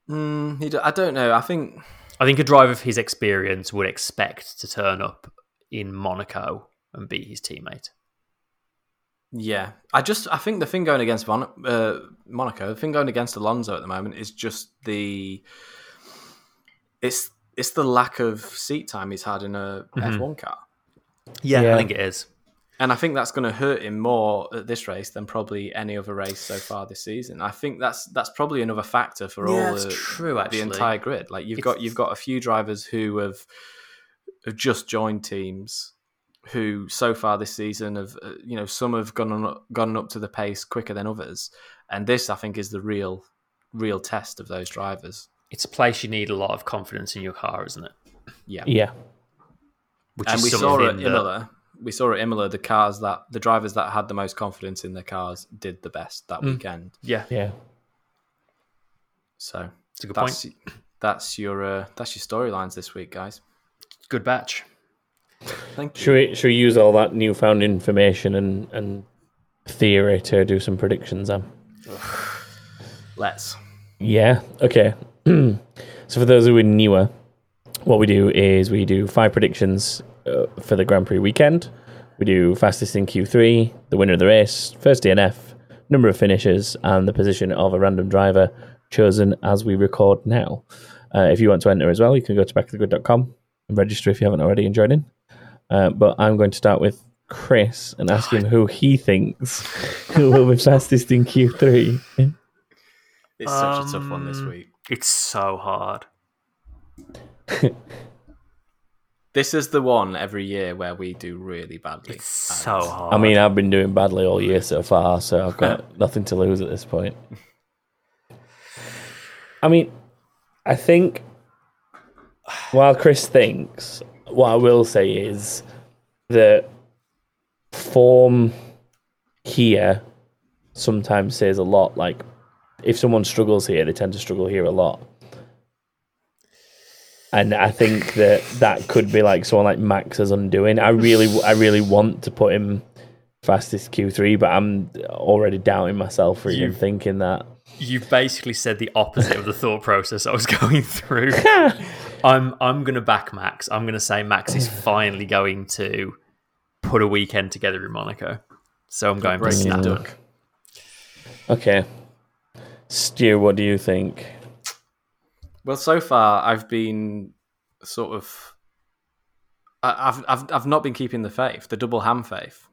mm, he, I don't know. I think I think a driver of his experience would expect to turn up in Monaco and beat his teammate. Yeah, I just I think the thing going against Mon- uh, Monaco, the thing going against Alonso at the moment is just the it's it's the lack of seat time he's had in a mm-hmm. F1 car. Yeah, yeah, I think it is. And I think that's going to hurt him more at this race than probably any other race so far this season. I think that's that's probably another factor for yeah, all the, true, the entire grid. Like you've it's... got you've got a few drivers who have have just joined teams who so far this season have uh, you know some have gone on, gone up to the pace quicker than others, and this I think is the real real test of those drivers. It's a place you need a lot of confidence in your car, isn't it? Yeah, yeah. Which and we saw at Imola we saw at Imola the cars that the drivers that had the most confidence in their cars did the best that mm. weekend. Yeah, yeah. So it's a good that's, point. That's your uh, that's your storylines this week, guys. Good batch. Thank you. Should we should we use all that newfound information and and theory to do some predictions? Then let's. Yeah. Okay. so for those who are newer, what we do is we do five predictions uh, for the Grand Prix weekend. We do fastest in Q3, the winner of the race, first DNF, number of finishes, and the position of a random driver chosen as we record now. Uh, if you want to enter as well, you can go to backofthegrid.com and register if you haven't already and join in. Uh, but I'm going to start with Chris and ask him who he thinks will be fastest in Q3. It's such um, a tough one this um, week. It's so hard. this is the one every year where we do really badly. It's so hard. I mean, I've been doing badly all year so far, so I've got nothing to lose at this point. I mean, I think while Chris thinks, what I will say is that form here sometimes says a lot. Like, if someone struggles here, they tend to struggle here a lot. And I think that that could be like someone like Max's undoing. I really, I really want to put him fastest Q3, but I'm already doubting myself for even thinking that. You've basically said the opposite of the thought process I was going through. I'm I'm gonna back Max. I'm gonna say Max is finally going to put a weekend together in Monaco. So I'm going for Snap. Okay. Stu, what do you think? Well, so far I've been sort of I've I've I've not been keeping the faith, the double ham faith.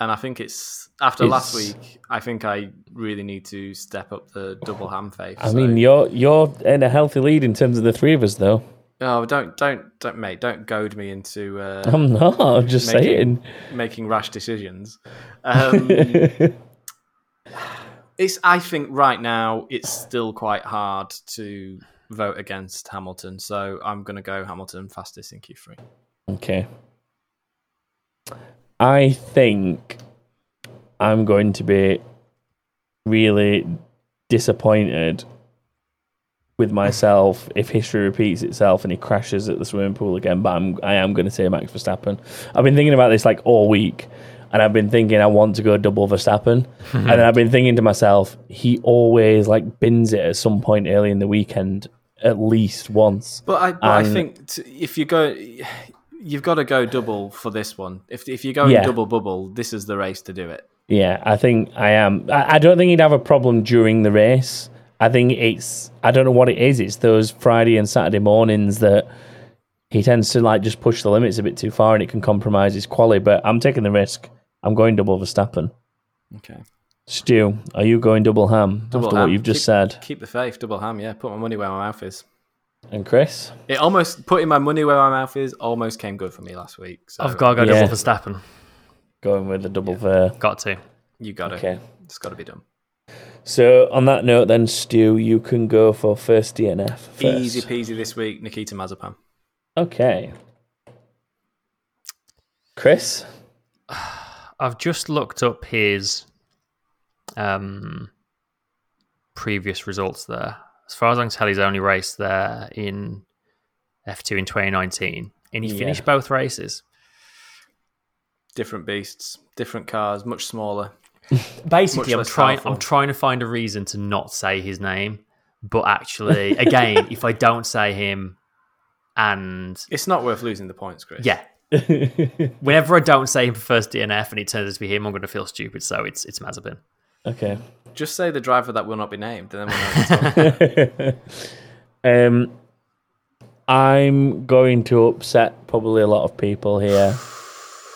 And I think it's after it's, last week. I think I really need to step up the double ham faith. I so. mean, you're you're in a healthy lead in terms of the three of us, though. Oh, don't, don't, don't, mate! Don't goad me into. Uh, I'm not. I'm just making, saying. Making rash decisions. Um, it's. I think right now it's still quite hard to vote against Hamilton, so I'm going to go Hamilton fastest in Q3. Okay. I think I'm going to be really disappointed with myself if history repeats itself and he crashes at the swimming pool again. But I'm, I am going to say Max Verstappen. I've been thinking about this like all week, and I've been thinking I want to go double Verstappen, and I've been thinking to myself, he always like bins it at some point early in the weekend, at least once. But I, but I think t- if you go. You've got to go double for this one. If if you're going yeah. double bubble, this is the race to do it. Yeah, I think I am. I, I don't think he'd have a problem during the race I think it's I don't know what it is. It's those Friday and Saturday mornings that he tends to like just push the limits a bit too far, and it can compromise his quality. But I'm taking the risk. I'm going double Verstappen. Okay. Stu, are you going double ham Double after ham. what you've just Keep- said? Keep the faith, double ham. Yeah, put my money where my mouth is. And Chris, It almost putting my money where my mouth is almost came good for me last week. So I've got to go Yeah. double Verstappen. going with the double Ver. Got to. you got it. Okay. It's got to be done. So on that note, then Stu, you can go for first DNF. First. Easy peasy this week, Nikita Mazepin. Okay. Chris, I've just looked up his um, previous results there. As far as I can tell, he's only raced there in F2 in 2019, and he Yeah. finished both races. Different beasts, different cars, much smaller. Basically, I'm trying. powerful. I'm trying to find a reason to not say his name, but actually, again, if I don't say him, and It's not worth losing the points, Chris. yeah, whenever I don't say him for first DNF and it turns out to be him, I'm going to feel stupid. So it's it's Mazepin. okay. Just say the driver that will not be named, and then we'll know. what it's um, I'm going to upset probably a lot of people here,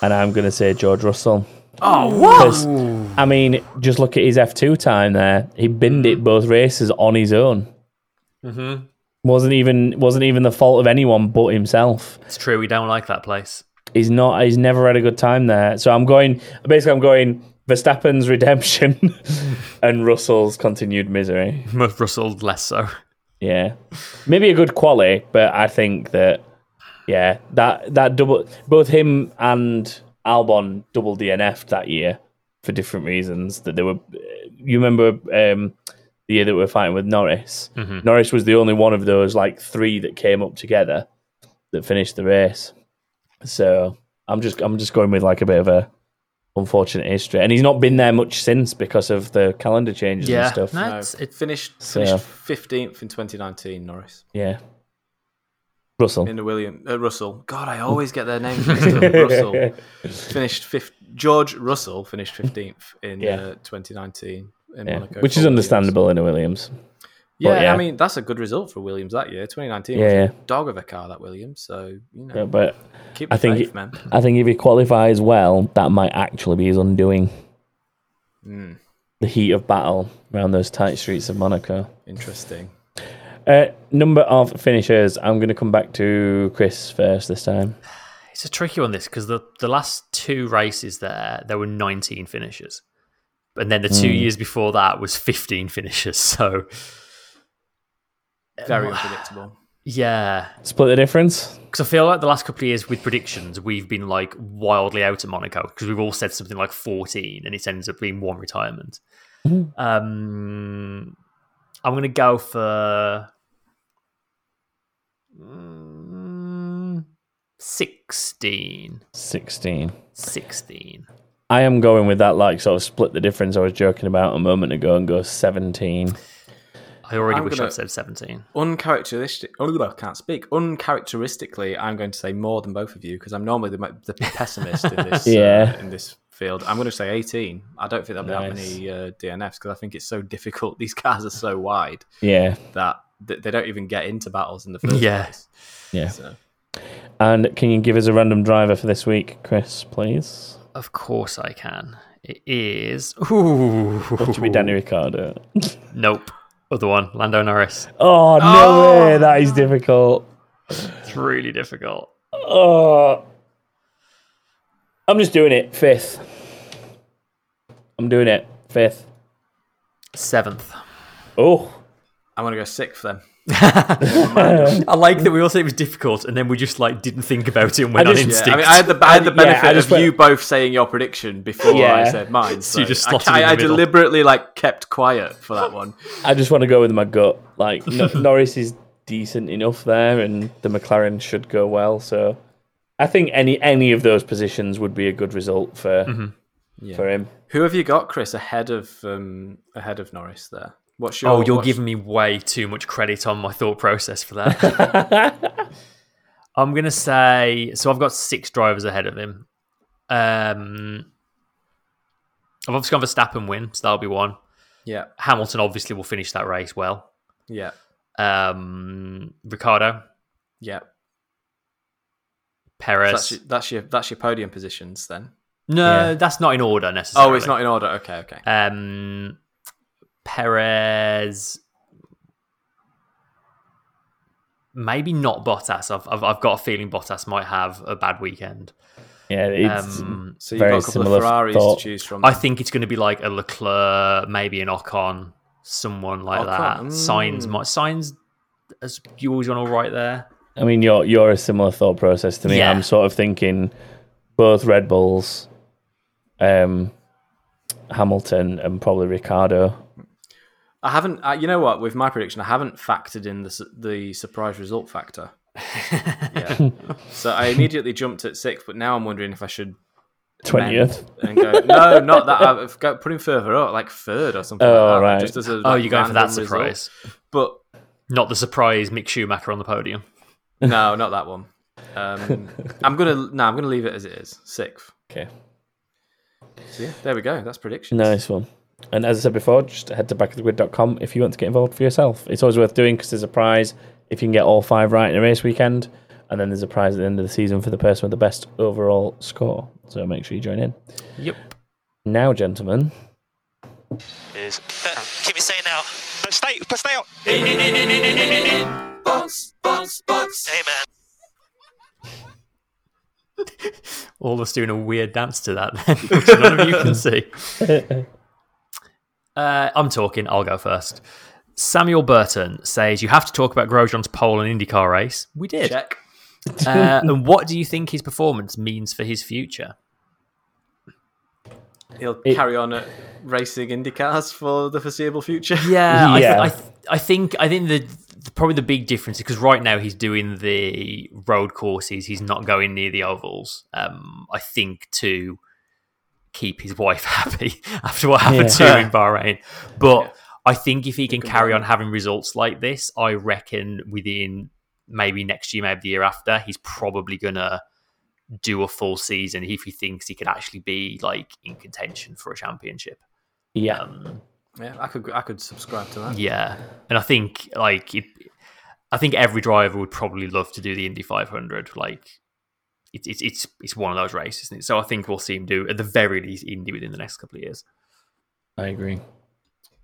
and I'm going to say George Russell. Oh, Because, I mean, just look at his F2 time there. He binned it both races on his own. Mm-hmm. wasn't even wasn't even the fault of anyone but himself. It's true. We don't like that place. He's not. He's never had a good time there. So I'm going. Basically, I'm going Verstappen's redemption and Russell's continued misery. Russell less so. Yeah, maybe a good quality, but I think that yeah, that that double both him and Albon double DNF'd that year for different reasons. That they were. You remember um, the year that we were fighting with Norris. Mhm. Norris was the only one of those like three that came up together that finished the race. So I'm just I'm just going with like a bit of a unfortunate history, and he's not been there much since because of the calendar changes Yeah. and stuff. No, No, it's, it's finished So- finished fifteenth in 2019. Norris Yeah, Russell. in the William uh, Russell. God, I always get their names mixed up. Russell finished fifth. George Russell finished fifteenth in Yeah. uh, 2019 in Yeah, Monaco, which is understandable in a Williams. Yeah, yeah. I mean that's a good result for Williams that year. 2019 Yeah, was yeah. a dog of a car that Williams. So you know, Yeah, but keep I think faith, it-. I think if he qualifies well, that might actually be his undoing. Mm, The heat of battle around those tight streets of Monaco. interesting. Uh, number of finishers. I'm going to come back to Chris first this time. it's a tricky one. This because the the last two races there there were 19 finishers, and then the two Hmm. years before that was 15 finishers. So Very unpredictable. yeah, Split the difference. because I feel like the last couple of years with predictions we've been like wildly out at Monaco because we've all said something like 14 and it ends up being one retirement. Mhm. Um, I'm gonna go for mm, 16. 16. 16. I am going with that, like, sort of split the difference I was joking about a moment ago and go 17. I already I'm wish I'd said 17. Uncharacteristic. Oh, I can't speak. Uncharacteristically, I'm going to say more than both of you because I'm normally the, the pessimist in this. Yeah. uh, in this field, I'm going to say 18. I don't think there'll be that many uh, DNFs because I think it's so difficult. These cars are so wide Yeah. that th- they don't even get into battles in the first Yeah. place. Yeah. So, And can you give us a random driver for this week, Chris, please? Of course I can. It is. Ooh. What should be Danny Ricciardo? Nope. Other one. Lando Norris. Oh, no Oh, way. That is difficult. It's really difficult. Oh. I'm just doing it. Fifth. I'm doing it. Fifth. Seventh. Oh. I'm going to go sixth then. I like that we all said it was difficult, and then we just like didn't think about it and went I on just- Yeah, instinct. I mean, I had the, I had the benefit I just of went- you both saying your prediction before I said mine. So So, you just I, slotted in the I, I deliberately like kept quiet for that one. I just want to go with my gut. Like, no- Norris is decent enough there, and the McLaren should go well. So I think any any of those positions would be a good result for Mm-hmm. Yeah. for him. Who have you got, Chris, ahead of um, ahead of Norris there? What's your? oh, you're what's- giving me way too much credit on my thought process for that. I'm gonna say so. I've got six drivers ahead of him. Um, I've obviously gone for Verstappen win, so that'll be one. Yeah, Hamilton obviously will finish that race well. yeah, Um, Ricciardo, yeah. So Perez. that's your, that's your that's your podium positions then. no, Yeah. that's not in order necessarily. Oh, it's not in order. Okay, okay. Um, Perez, maybe not Bottas. I've, I've I've got a feeling Bottas might have a bad weekend. Yeah, it's Um, So you've very got a couple similar of Ferraris thought. to choose from. I think it's going to be like a Leclerc, maybe an Ocon, someone like that. Ocon, Sainz mm. might signs as you always want to write there. I mean, you're you're a similar thought process to me. Yeah. I'm sort of thinking both Red Bulls, um, Hamilton, and probably Ricciardo. I haven't. Uh, you know what? With my prediction, I haven't factored in the su- the surprise result factor. yeah. so I immediately jumped at six, but now I'm wondering if I should Twentieth. and go. No, not that. I've got put him further up, like third or something. Oh, like that, right. Just as a, Oh, like, you're going for that random result. surprise, But not the surprise Mick Schumacher on the podium. No, not that one. Um, I'm gonna no, I'm gonna leave it as it is, sixth. Okay, So yeah, there we go. That's predictions. nice one. And as I said before, just head to backofthegrid.com if you want to get involved for yourself. It's always worth doing because there's a prize if you can get all five right in a race weekend, and then there's a prize at the end of the season for the person with the best overall score. So make sure you join in. Yep. Now, gentlemen, is keep it saying now. But stay, but stay out. Hey man. All of us doing a weird dance to that, then, which none of you can see. Uh, I'm talking. I'll go first. Samuel Burton says you have to talk about Grosjean's pole and IndyCar race. We did. Check. Uh, and what do you think his performance means for his future? He'll It- carry on at racing IndyCars for the foreseeable future. Yeah, Yeah. I, th- I, th- I think I think the, the probably the big difference because right now he's doing the road courses. He's not going near the ovals. Um, I think to keep his wife happy after what happened to him in Bahrain. But Yeah. I think if he can carry on having results like this, I reckon within maybe next year, maybe the year after, he's probably gonna do a full season if he thinks he could actually be like in contention for a championship. yeah, Um, Yeah, I could I could subscribe to that. yeah, and I think like it, I think every driver would probably love to do the Indy 500. Like it's it's it's it's one of those races, isn't it? So I think we'll see him do at the very least Indy within the next couple of years. I agree.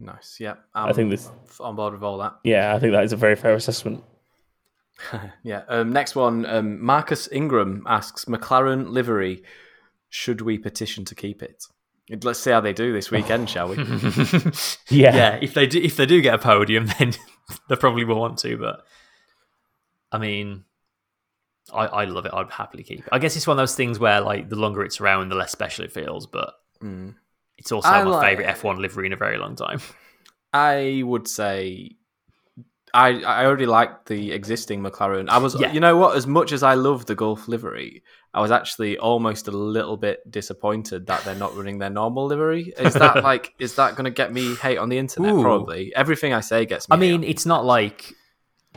Nice. Yeah, I think this. I'm on board with all that. Yeah, I think that is a very fair assessment. Yeah. Um, next one. Um, Marcus Ingram asks McLaren livery. Should we petition to keep it? Let's see how they do this weekend, shall we? Yeah, yeah, if they do if they do get a podium, then they probably will want to. But I mean, I, I love it. I'd happily keep it. I guess it's one of those things where like the longer it's around, the less special it feels. But Mm. it's also I my like- favorite F1 livery in a very long time. I would say I I already liked the existing McLaren. I was Yeah. you know what, as much as I love the Gulf livery, I was actually almost a little bit disappointed that they're not running their normal livery. Is that like is that gonna get me hate on the internet? Ooh. Probably. Everything I say gets me I mean, it's not like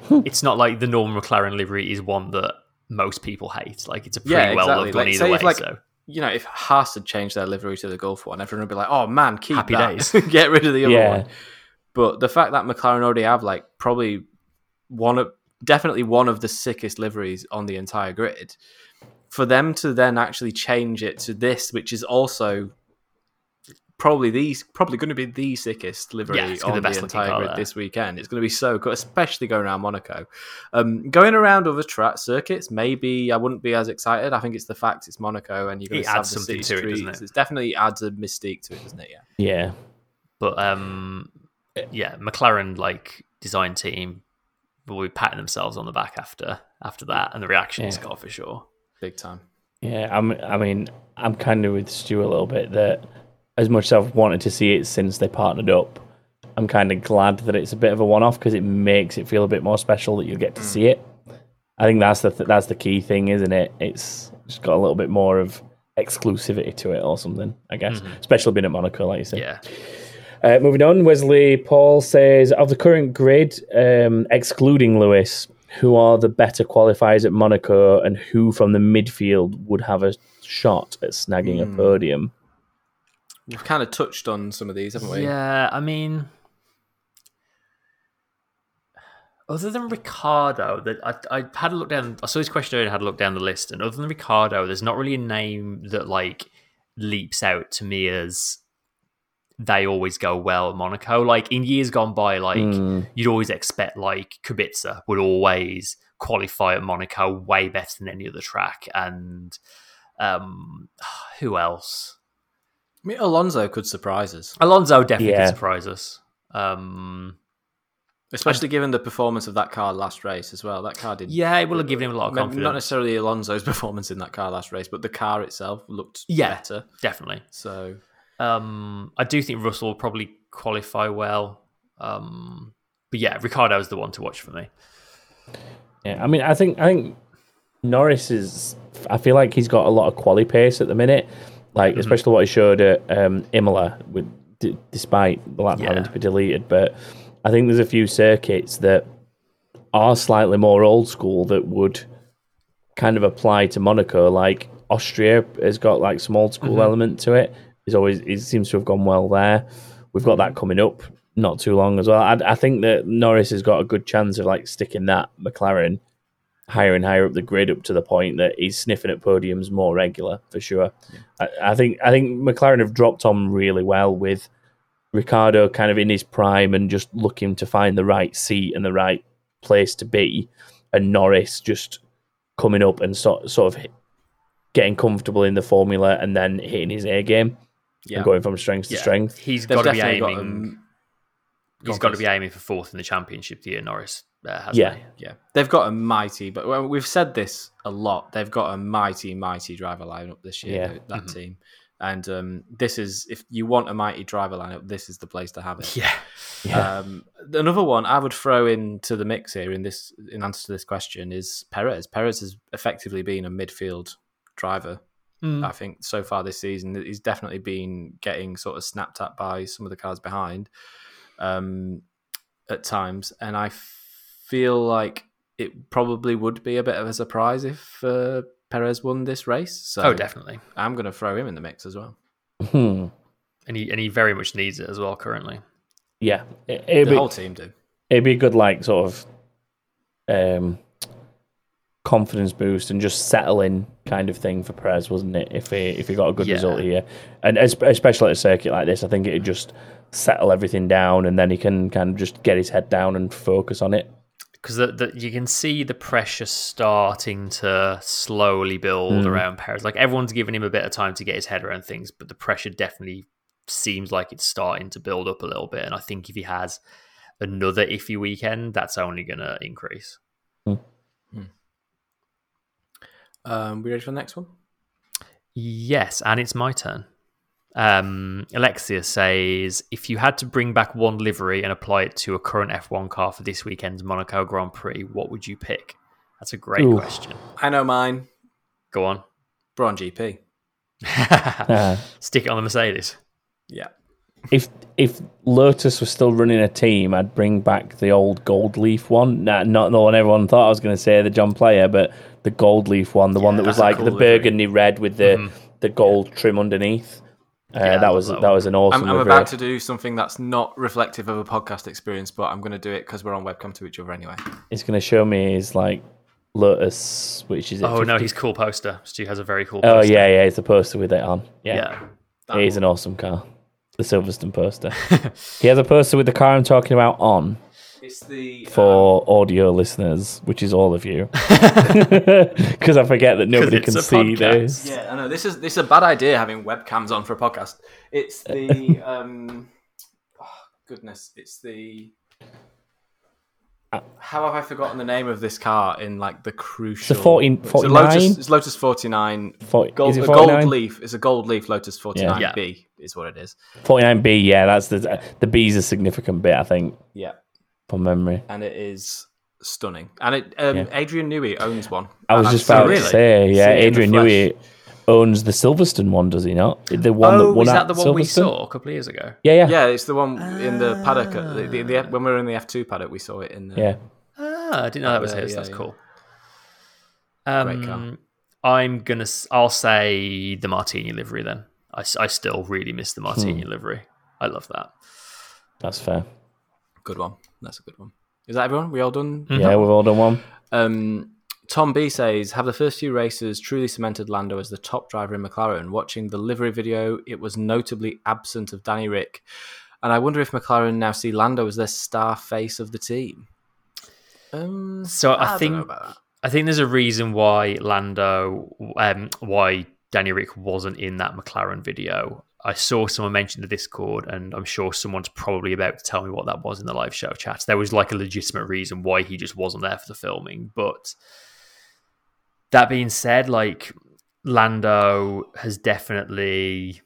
it's not like the normal McLaren livery is one that most people hate. Like it's a pretty Yeah, well exactly. loved one either way. if, like, so you know, if Haas had changed their livery to the Gulf one, everyone would be like, "Oh man, keep Happy that. days. get rid of the other Yeah. one." But the fact that McLaren already have like probably one of definitely one of the sickest liveries on the entire grid, for them to then actually change it to this, which is also probably these probably going to be the sickest livery Yeah, on the the, best looking entire grid there. this weekend. It's going to be so good, especially going around Monaco. Um, going around other track circuits, maybe I wouldn't be as excited. I think it's the fact it's Monaco and you're going It to have adds the something city to it, doesn't it? It definitely adds a mystique to it, doesn't it? Yeah. yeah. But um, yeah, McLaren like design team will be patting themselves on the back after after that, and the reaction is Yeah. got for sure. Big time. Yeah, I'm. I mean, I'm kind of with Stu a little bit that as much as I've wanted to see it since they partnered up, I'm kind of glad that it's a bit of a one-off because it makes it feel a bit more special that you get to see it. I think that's the th- that's the key thing, isn't it? It's just got a little bit more of exclusivity to it or something. I guess, especially being at Monaco, like you said. Yeah, Uh, moving on, Wesley Paul says of the current grid, um, excluding Lewis, who are the better qualifiers at Monaco, and who from the midfield would have a shot at snagging a hmm. podium? We've kind of touched on some of these, haven't we? Yeah, I mean, other than Ricciardo, that I, I had a look down. I saw his question earlier. Had a look down the list, and other than Ricciardo, there's not really a name that like leaps out to me as they always go well at Monaco. Like in years gone by, like Mm. you'd always expect like Kubica would always qualify at Monaco way better than any other track, and um, who else? I mean, Alonso could surprise us, Alonso definitely Yeah. could surprise us. Um, especially given the performance of that car last race as well. That car did. yeah, it will have given him a lot of confidence. Not necessarily Alonso's performance in that car last race, but the car itself looked Yeah. better. Definitely. So Um, I do think Russell will probably qualify well. Um, but yeah, Ricciardo is the one to watch for me. Yeah, I mean, I think I think Norris is. I feel like he's got a lot of quality pace at the minute, like especially what he showed at um, Imola, with d- despite the lap having to be deleted. But I think there's a few circuits that are slightly more old school that would kind of apply to Monaco. Like Austria has got like some old school element to it. He's always it seems to have gone well there. We've got that coming up not too long as well. I, I think that Norris has got a good chance of like sticking that McLaren higher and higher up the grid up to the point that he's sniffing at podiums more regular for sure. I, I think I think McLaren have dropped on really well with Ricciardo kind of in his prime and just looking to find the right seat and the right place to be, and Norris just coming up and sort sort of getting comfortable in the formula and then hitting his A game yeah, and going from strength to strength. he's they've got to be aiming. got. Um, he's got to be aiming for fourth in the championship. The year Norris uh, has. Yeah. yeah, they've got a mighty. But we've said this a lot. They've got a mighty, mighty driver lineup this year. Yeah. That, that Mhm. team. And um, this is if you want a mighty driver lineup, this is the place to have it. Yeah. Yeah. Um, another one I would throw into the mix here in this in answer to this question is Perez. Perez has effectively been a midfield driver. Mm. I think so far this season he's definitely been getting sort of snapped at by some of the cars behind um, at times, and I feel like it probably would be a bit of a surprise if uh, Perez won this race. So oh, definitely. I'm going to throw him in the mix as well. Hmm. And he and he very much needs it as well currently. Yeah, it, it'd The be whole team do. it'd be a good like sort of um confidence boost and just settling kind of thing for Perez, wasn't it? If he if he got a good Yeah. result here, and especially at a circuit like this, I think it'd just settle everything down, and then he can kind of just get his head down and focus on it. because you can see the pressure starting to slowly build Mm. around Perez. Like everyone's giving him a bit of time to get his head around things, but the pressure definitely seems like it's starting to build up a little bit. And I think if he has another iffy weekend, that's only going to increase. Um, we ready for the next one? Yes, and it's my turn. Um, Alexia says, if you had to bring back one livery and apply it to a current F1 car for this weekend's Monaco Grand Prix, what would you pick? That's a great Ooh. question. I know mine. Go on. Braun GP. Uh, Stick it on the Mercedes. Yeah. If if Lotus was still running a team, I'd bring back the old gold leaf one. Nah, not the one everyone thought I was going to say, the John Player, but the gold leaf one, the one that was like cool the livery. burgundy red with the the gold trim underneath. Uh, Yeah, that was that that, was an awesome. I'm, I'm about to do something that's not reflective of a podcast experience, but I'm going to do it because we're on webcam to each other anyway. It's going to show me his like Lotus, which is it, Oh no, 50? he's cool poster. Stu has a very cool Poster. Oh yeah, yeah, it's the poster with it on. Yeah, Yeah. That it is an awesome car. The Silverstone poster. he has a poster with the car I'm talking about on It's the for audio listeners, which is all of you, because I forget that nobody can see podcast. this. Yeah, I know this is this is a bad idea having webcams on for a podcast. It's the um, oh, goodness, it's the. How have I forgotten the name of this car in like the crucial? 14 It's a Lotus. 49? It's Lotus Forty Nine. For- Gold, is it a gold leaf. It's a gold leaf Lotus Forty Nine Yeah. B is what it is. 49B, yeah, that's the the B's a significant bit, I think, Yeah, from memory. and it is stunning. And it um, Yeah. Adrian Newey owns one. I was just I've about seen to say, yeah, it in the Adrian flesh. Newey owns the Silverstone one, does he not? The one that Oh, won is that the one we saw a couple of years ago? Yeah, yeah, Yeah, it's the one in the paddock. At the, the, the, when we were in the F two paddock, we saw it in. The, yeah. Ah, I didn't know that was Yeah, his. yeah, That's yeah. cool. Great car. Um, I'm gonna. I'll say the Martini livery then. I, I still really miss the Martini Hmm. livery. I love that. That's fair. Good one. That's a good one. Is that everyone? We all done? Mhm. Yeah, we've all done one. Um, Tom B says, "Have the first few races truly cemented Lando as the top driver in McLaren? Watching the livery video, it was notably absent of Danny Rick, and I wonder if McLaren now see Lando as their star face of the team." Um, So I don't think- know about that. I think there's a reason why Lando, um, why Danny Rick wasn't in that McLaren video. I saw someone mention the Discord, and I'm sure someone's probably about to tell me what that was in the live show chat. There was like a legitimate reason why he just wasn't there for the filming. But that being said, like Lando has definitely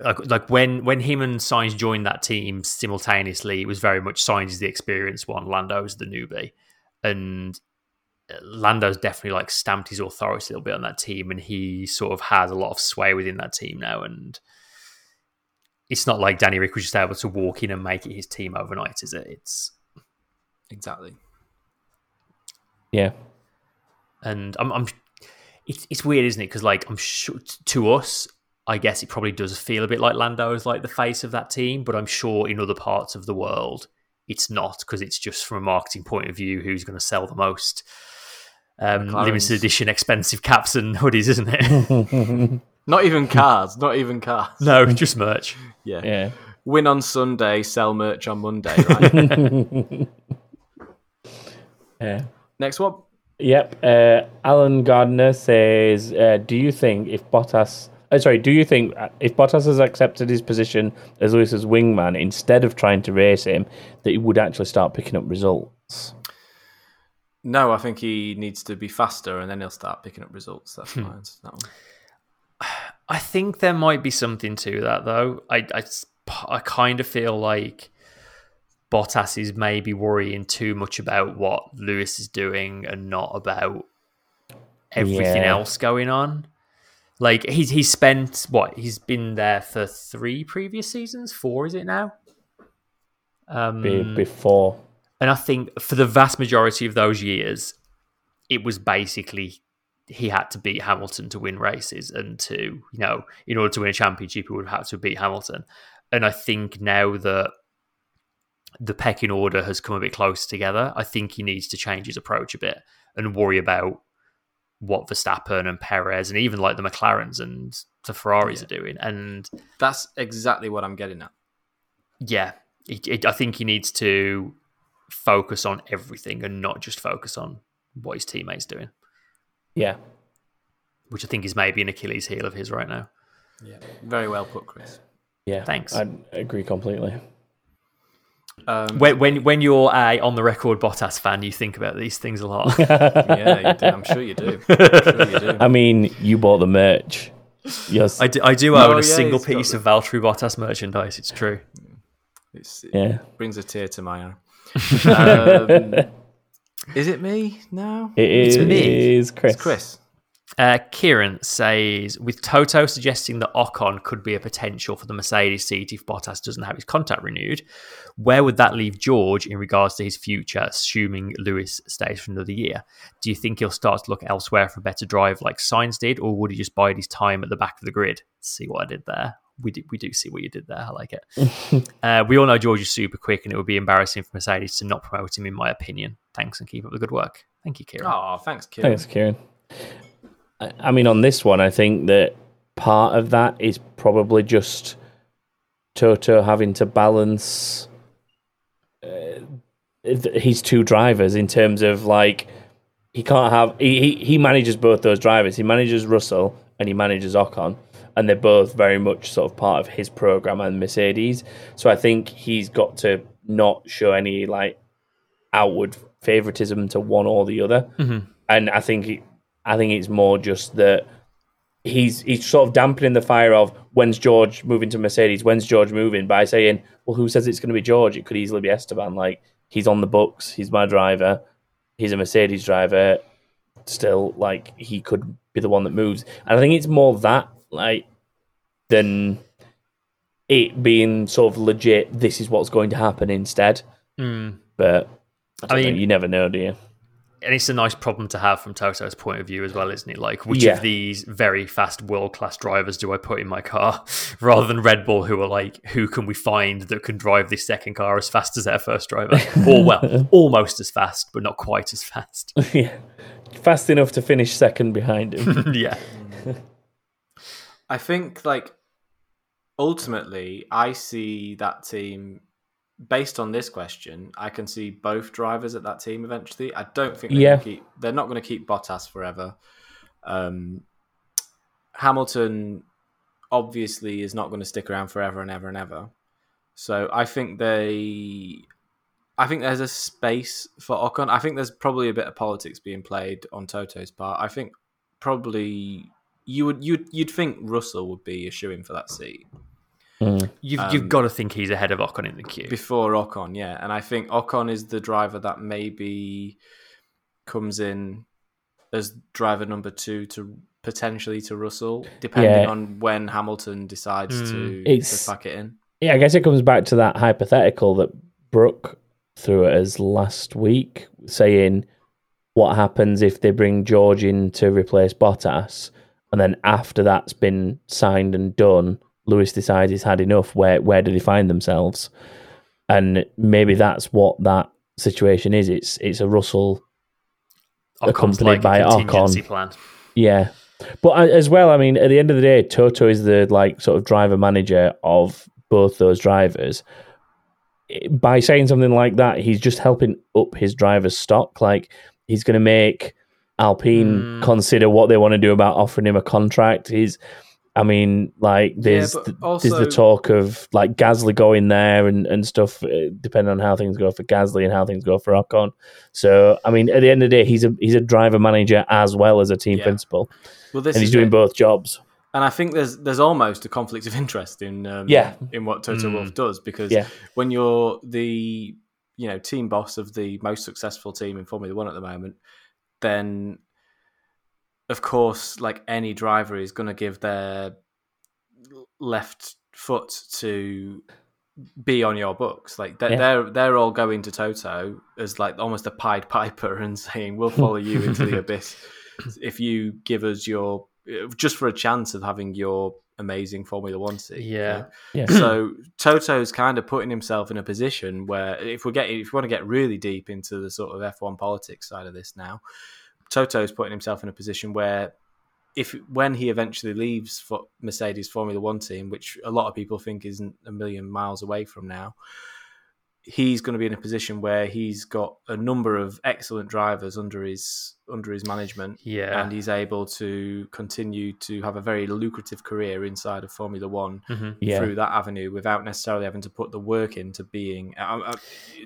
like like when when him and Sainz joined that team simultaneously, it was very much Sainz is the experienced one, Lando's the newbie, and uh, Lando's definitely like stamped his authority a little bit on that team, and he sort of has a lot of sway within that team now. And it's not like Danny Rick was just able to walk in and make it his team overnight, is it? It's Exactly. Yeah. And I'm, I'm it's it's weird, isn't it? Because like I'm sure to us, I guess it probably does feel a bit like Lando is like the face of that team, but I'm sure in other parts of the world it's not because it's just from a marketing point of view who's going to sell the most um, limited edition expensive caps and hoodies, isn't it? Not even cars. Not even cars. no, just merch. Yeah. yeah. Win on Sunday, sell merch on Monday. Right. Yeah. Next one. Yep. Uh, Alan Gardner says, uh, "Do you think if Bottas, uh, sorry, do you think uh, if Bottas has accepted his position as Lewis's wingman instead of trying to race him, that he would actually start picking up results?" No, I think he needs to be faster, and then he'll start picking up results. That's Hmm. my answer to that one. I think there might be something to that, though. I, I, I kind of feel like Bottas is maybe worrying too much about what Lewis is doing and not about everything Yeah. else going on. Like he's he's spent what he's been there for three previous seasons, four is it now? Um, Be- before, and I think for the vast majority of those years, it was basically he had to beat Hamilton to win races and to, you know, in order to win a championship, he would have to beat Hamilton. And I think now that the pecking order has come a bit closer together, I think he needs to change his approach a bit and worry about what Verstappen and Perez and even like the McLarens and the Ferraris Yeah. are doing. And That's exactly what I'm getting at. yeah, it, it, I think he needs to focus on everything and not just focus on what his teammates doing, yeah, which I think is maybe an Achilles heel of his right now. Yeah. Very well put, Chris. yeah. Thanks. I agree completely. Um, When when, when you're a on the record Bottas fan, you think about these things a lot. yeah, you do. I'm sure you do. I'm sure you do. I mean, you bought the merch. Yes. I do, I do No, own a yeah, single piece the- of Valtteri Bottas merchandise. It's true. It's, it yeah. brings a tear to my eye. Um, is it me now? It is It's me. Chris. It's Chris. Uh, Kieran says, with Toto suggesting that Ocon could be a potential for the Mercedes seat if Bottas doesn't have his contract renewed, where would that leave George in regards to his future, assuming Lewis stays for another year? Do you think he'll start to look elsewhere for a better drive like Sainz did, or would he just bide his time at the back of the grid? See what I did there? We do, we do see what you did there. I like it. uh, we all know George is super quick, and it would be embarrassing for Mercedes to not promote him, in my opinion. Thanks and keep up the good work. Thank you, Kieran. Oh, thanks, Kieran. Thanks, Kieran. I, mean, on this one, I think that part of that is probably just Toto having to balance uh, his two drivers in terms of like he can't have he, he manages both those drivers. He manages Russell and he manages Ocon, and they're both very much sort of part of his program and Mercedes. So I think he's got to not show any like outward favoritism to one or the other. And I think I think it's more just that he's he's sort of dampening the fire of when's George moving to Mercedes, when's George moving by saying, well, who says it's going to be George? It could easily be Esteban. Like he's on the books, he's my driver, he's a Mercedes driver. Still, like he could be the one that moves, and I think it's more that like than it being sort of legit. This is what's going to happen instead. Mm. But I, I don't know, mean- you never know, do you? And it's a nice problem to have from Toto's point of view as well, isn't it? Like, which Yeah. of these very fast world class drivers do I put in my car, rather than Red Bull, who are like, who can we find that can drive this second car as fast as their first driver, or well, almost as fast, but not quite as fast. yeah, fast enough to finish second behind him. yeah, I think like ultimately, I see that team based on this question. I can see both drivers at that team eventually. I don't think they're, Yeah. gonna keep, they're not going to keep Bottas forever. Um, Hamilton obviously is not going to stick around forever and ever and ever. So I think they. I think there's a space for Ocon. I think there's probably a bit of politics being played on Toto's part. I think probably you would you'd you'd think Russell would be a shoe in for that seat Mm. you've Um, you've got to think he's ahead of Ocon in the queue. before Ocon, yeah. And I think Ocon is the driver that maybe comes in as driver number two to potentially to Russell, depending Yeah. on when Hamilton decides to, It's- to pack it in. Yeah, I guess it comes back to that hypothetical that Brooke threw at us last week, saying what happens if they bring George in to replace Bottas, and then after that's been signed and done, Lewis decides he's had enough. Where where do they find themselves? And maybe that's what that situation is. It's it's a Russell Ocon's accompanied like by Ocon. plan. Yeah, but uh, as well, I mean, at the end of the day, Toto is the like sort of driver manager of both those drivers. By saying something like that, he's just helping up his driver's stock. Like he's going to make Alpine Mm. consider what they want to do about offering him a contract. He's, I mean, like there's but th- also- there's the talk of like Gasly going there and and stuff, uh, depending on how things go for Gasly and how things go for Ocon. So, I mean, at the end of the day, he's a he's a driver manager as well as a team Yeah. principal Well, this and he's doing it. both jobs. And I think there's there's almost a conflict of interest in um, Yeah. in what Toto Mm. Wolff does because Yeah. when you're the you know team boss of the most successful team in Formula One at the moment, then of course, like any driver is going to give their left foot to be on your books. Like they're Yeah. they're, they're all going to Toto as like almost a Pied Piper and saying we'll follow you into the abyss if you give us your just for a chance of having your amazing Formula One seat. Yeah. Yeah. so Toto's kind of putting himself in a position where if we're getting if we want to get really deep into the sort of F1 politics side of this now, Toto's putting himself in a position where if when he eventually leaves for Mercedes Formula One team, which a lot of people think isn't a million miles away from now, he's going to be in a position where he's got a number of excellent drivers under his under his management Yeah. and he's able to continue to have a very lucrative career inside of Formula One Mhm. Yeah. through that avenue without necessarily having to put the work into being uh, uh,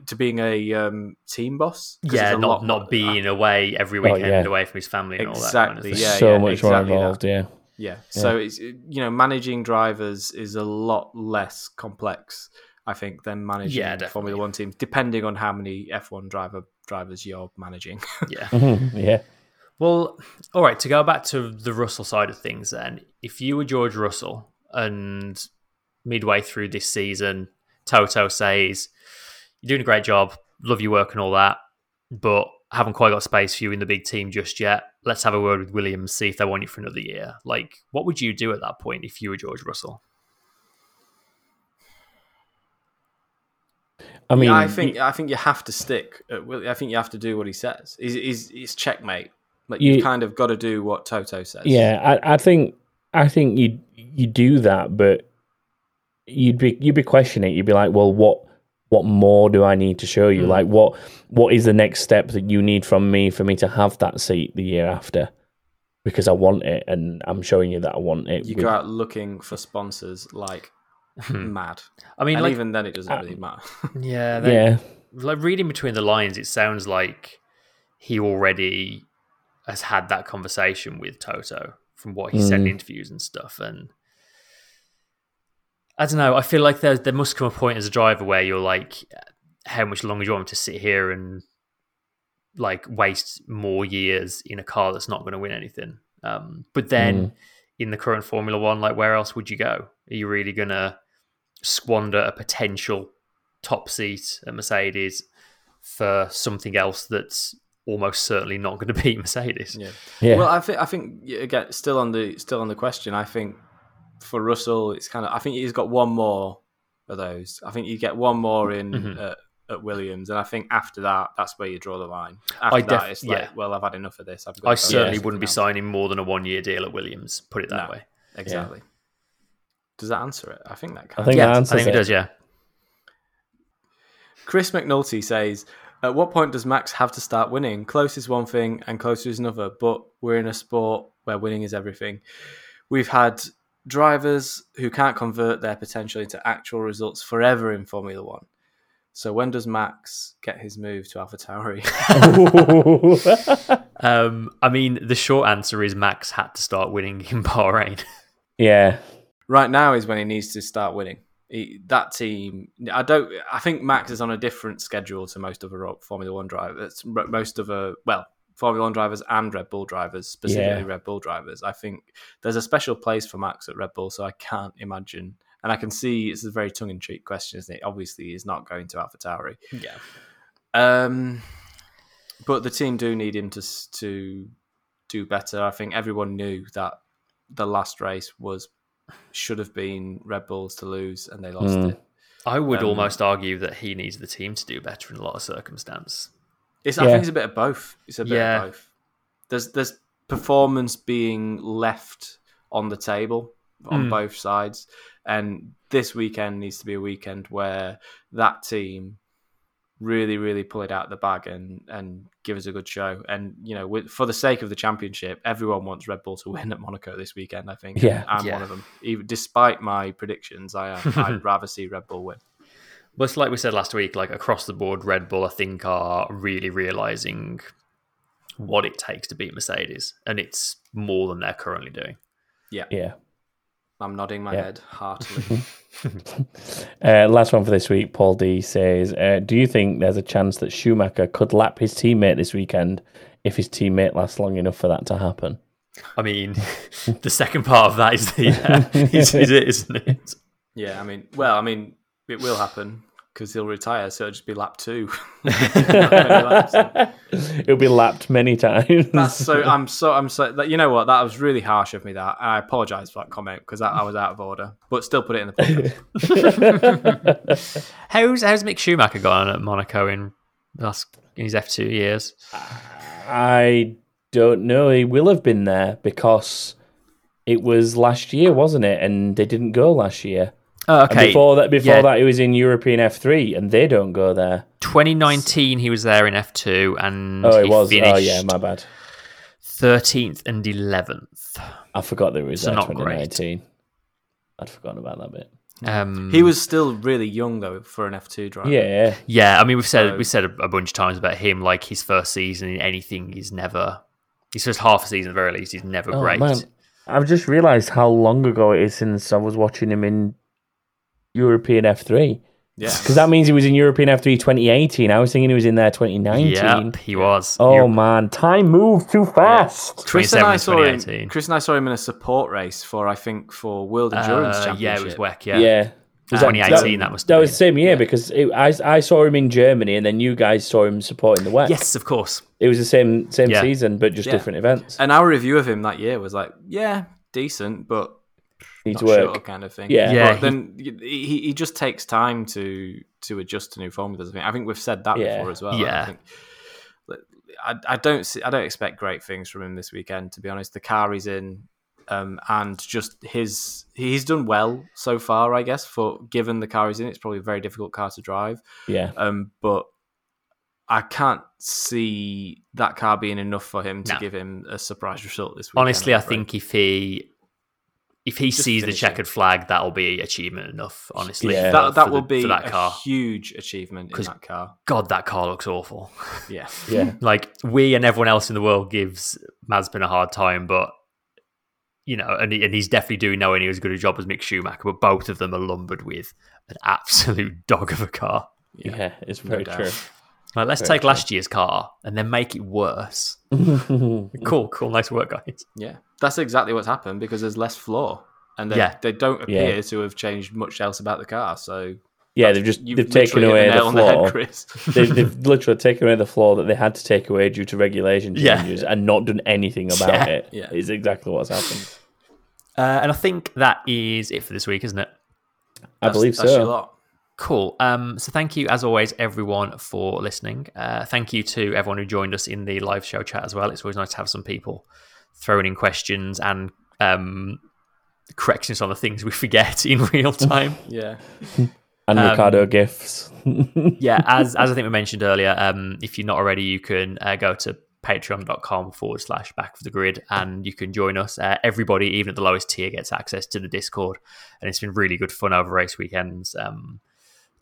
to being a um, team boss. Yeah, not lot not more- being away every Oh, weekend yeah. away from his family and all that kind of Exactly, thing. yeah, so yeah, much exactly more that. involved. Yeah. Yeah. So it's you know managing drivers is a lot less complex, I think, than managing Yeah, definitely. Formula One teams, depending on how many F1 driver drivers you're managing. yeah. Mhm. Yeah. Well, all right. To go back to the Russell side of things, then, if you were George Russell and midway through this season, Toto says, "You're doing a great job, love your work and all that, but haven't quite got space for you in the big team just yet. Let's have a word with Williams, see if they want you for another year." Like, what would you do at that point if you were George Russell? I mean, Yeah, I think I think you have to stick. I think you have to do what he says. Is is it's checkmate. Like You- you've kind of got to do what Toto says. Yeah, I, I think I think you you do that, but you'd be you'd be questioning. it. You'd be like, well, what what more do I need to show you? Mm. Like, what what is the next step that you need from me for me to have that seat the year after? Because I want it, and I'm showing you that I want it. You with- go out looking for sponsors like mad, I mean, and like, even then it doesn't uh, really matter. yeah, they- yeah, like reading between the lines, it sounds like he already has had that conversation with Toto from what he said in Mm. interviews and stuff. And I don't know. I feel like there there must come a point as a driver where you're like, how much longer do you want me to sit here and like waste more years in a car that's not going to win anything? Um, but then Mm. in the current Formula One, like where else would you go? Are you really going to squander a potential top seat at Mercedes for something else that's almost certainly not going to beat Mercedes. Yeah. Yeah. Well, I think I think again, still on the still on the question. I think for Russell, it's kind of. I think he's got one more of those. I think you get one more in Mhm. at, at Williams, and I think after that, that's where you draw the line. After I that, def- it's like, yeah. well, I've had enough of this. I've got I certainly wouldn't be else. signing more than a one year deal at Williams. Put it that No. way. Exactly. Does that answer it? I think that. I Can. think yeah, that I answers think it it. does. Yeah. Chris McNulty says, "At what point does Max have to start winning? Close is one thing, and closer is another. But we're in a sport where winning is everything. We've had drivers who can't convert their potential into actual results forever in Formula One. So when does Max get his move to AlphaTauri? Um, I mean, the short answer is Max had to start winning in Bahrain. yeah. Right now is when he needs to start winning. He, that team, I don't. I think Max is on a different schedule to most other Formula One drivers. Most of a well, Formula One drivers and Red Bull drivers, specifically Yeah. Red Bull drivers. I think there's a special place for Max at Red Bull, so I can't imagine. And I can see it's a very tongue in cheek question, isn't it? Obviously, he's not going to AlphaTauri. yeah. Um, but the team do need him to to do better. I think everyone knew that the last race was should have been Red Bulls to lose, and they lost Mm. it. I would Um, almost argue that he needs the team to do better in a lot of circumstance. It's, I Yeah. think it's a bit of both. It's a bit Yeah. of both. There's there's performance being left on the table on Mm. both sides, and this weekend needs to be a weekend where that team really, really pull it out of the bag and and give us a good show. And you know, with, for the sake of the championship, everyone wants Red Bull to win at Monaco this weekend. I think. Yeah. I'm Yeah. one of them. Even despite my predictions, I uh, am, I'd rather see Red Bull win. But it's like we said last week, like across the board, Red Bull, I think, are really realizing what it takes to beat Mercedes, and it's more than they're currently doing. Yeah, yeah. I'm nodding my Yeah. head heartily. Uh, last one for this week. Paul D says, uh, "Do you think there's a chance that Schumacher could lap his teammate this weekend if his teammate lasts long enough for that to happen?" I mean, the second part of that is the uh, is, is it, isn't it? Yeah, I mean, well, I mean, it will happen because he'll retire, so it'll just be lap two. It'll be lapped many times. That's so. I'm so. I'm so. That, you know what? That was really harsh of me. That and I apologise for that comment because I was out of order, but still put it in the podcast. How's how's Mick Schumacher gone at Monaco in last in his F two years? I don't know. He will have been there because it was last year, wasn't it? And they didn't go last year. Oh, And before that, before yeah. that, he was in European F three, and they don't go there. 2019 he was there in F2 and Oh, it was. finished Oh, yeah, my bad. 13th and 11th. I forgot there was So there not great. 2019. I'd forgotten about that bit. Um, he was still really young though for an F2 driver. Yeah, Yeah, I mean we've said So- we said a, a bunch of times about him like his first season in anything he's never He's just half a season at the very least he's never Oh, great. man. I've just realised how long ago it is since I was watching him in European F3. yeah. Because that means he was in European F3 2018. I was thinking he was in there 2019. Yep, he was. Oh, You're- man. Time moves too fast. Chris and I saw him. Chris and I saw him in a support race for I think for World Endurance Uh, Championship. yeah, it was WEC. Yeah. Yeah, Was Uh, 2018, that must That have was the same year Yeah. because it, I, I saw him in Germany and then you guys saw him supporting the West. Yes, of course. It was the same same Yeah. season, but just Yeah. different events. And our review of him that year was like, yeah, decent, but Needs not work. sure kind of thing. Yeah. Yeah, But then he, he he just takes time to to adjust to new formulas. I think I think we've said that Yeah. before as well. Yeah. I, think, I, I don't see, I don't expect great things from him this weekend. To be honest, the car he's in, um, and just his he's done well so far. I guess for given the car he's in, it's probably a very difficult car to drive. Yeah. Um, but I can't see that car being enough for him to No. give him a surprise result this weekend. Honestly, I'm think if he if he Just sees the finishing. checkered flag, that'll be achievement enough. Honestly, Yeah. that that will the- be for that a car. huge achievement in 'Cause- that car. God, that car looks awful. Yeah, Yeah. like we and everyone else in the world gives Mazepin a hard time, but you know, and, he, and he's definitely doing nowhere near as good a job as Mick Schumacher. But both of them are lumbered with an absolute dog of a car. Yeah. It's No very doubt. true. Like, let's Very take last year's car and then make it worse. cool, cool, nice work, guys. yeah, that's exactly what's happened because there's less floor, and they Yeah. they don't appear Yeah. to have changed much else about the car. So Yeah, they've just they've taken away the, nail on the head, floor. Chris. they've, they've literally taken away the floor that they had to take away due to regulation Yeah. changes and not done anything about Yeah. it. Yeah. Is exactly what's happened. Uh, and I think that is it for this week, isn't it? I That's- believe that's your so. Lot. Cool. Um, so thank you, as always, everyone, for listening. Uh, thank you to everyone who joined us in the live show chat as well. It's always nice to have some people throwing in questions and um, correcting us on the things we forget in real time. Yeah. And Um, Ricciardo gifts. yeah, as as I think we mentioned earlier, um, if you're not already, you can uh, go to patreon.com forward slash back of the grid and you can join us. Uh, everybody, even at the lowest tier, gets access to the Discord. And it's been really good fun over race weekends, um,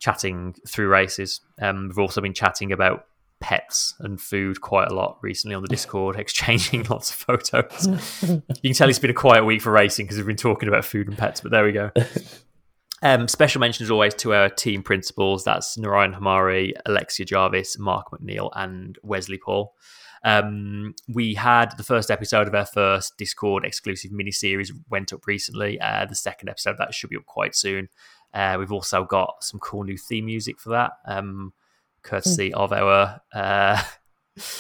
chatting through races. Um, we've also been chatting about pets and food quite a lot recently on the Discord, exchanging lots of photos. you can tell it's been a quiet week for racing because we've been talking about food and pets, but there we go. Um, special mention as always to our team principals. That's Narayan Hamari, Alexia Jarvis, Mark McNeil, and Wesley Paul. Um, we had the first episode of our first Discord exclusive mini series went up recently. Uh, the second episode of that should be up quite soon. Uh, we've also got some cool new theme music for that, um, courtesy of our uh,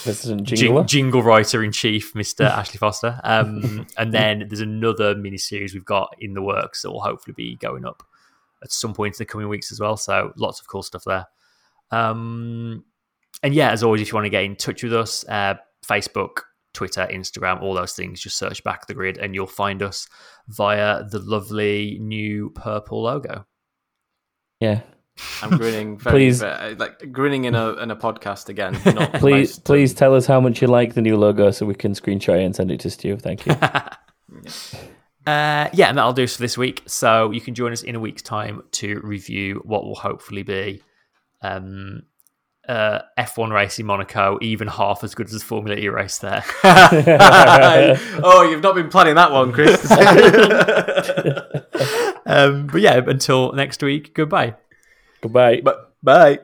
Resident jing- Jingler. jingle writer in chief, Mr. Ashley Foster. Um, and then there's another mini series we've got in the works that will hopefully be going up at some point in the coming weeks as well. So lots of cool stuff there. Um, and yeah, as always, if you want to get in touch with us, uh, Facebook, Twitter, Instagram, all those things, just search back the grid and you'll find us via the lovely new purple logo. Yeah. I'm grinning very, Please. very- like grinning in a in a podcast again. Not Please, to- please tell us how much you like the new logo so we can screenshot it and send it to Stu. Thank you. Uh, yeah, and that'll do us for this week. So you can join us in a week's time to review what will hopefully be um, uh, F1 race in Monaco, even half as good as the Formula E race there. oh, you've not been planning that one, Chris. Um, but yeah, until next week, goodbye. Goodbye. but bye.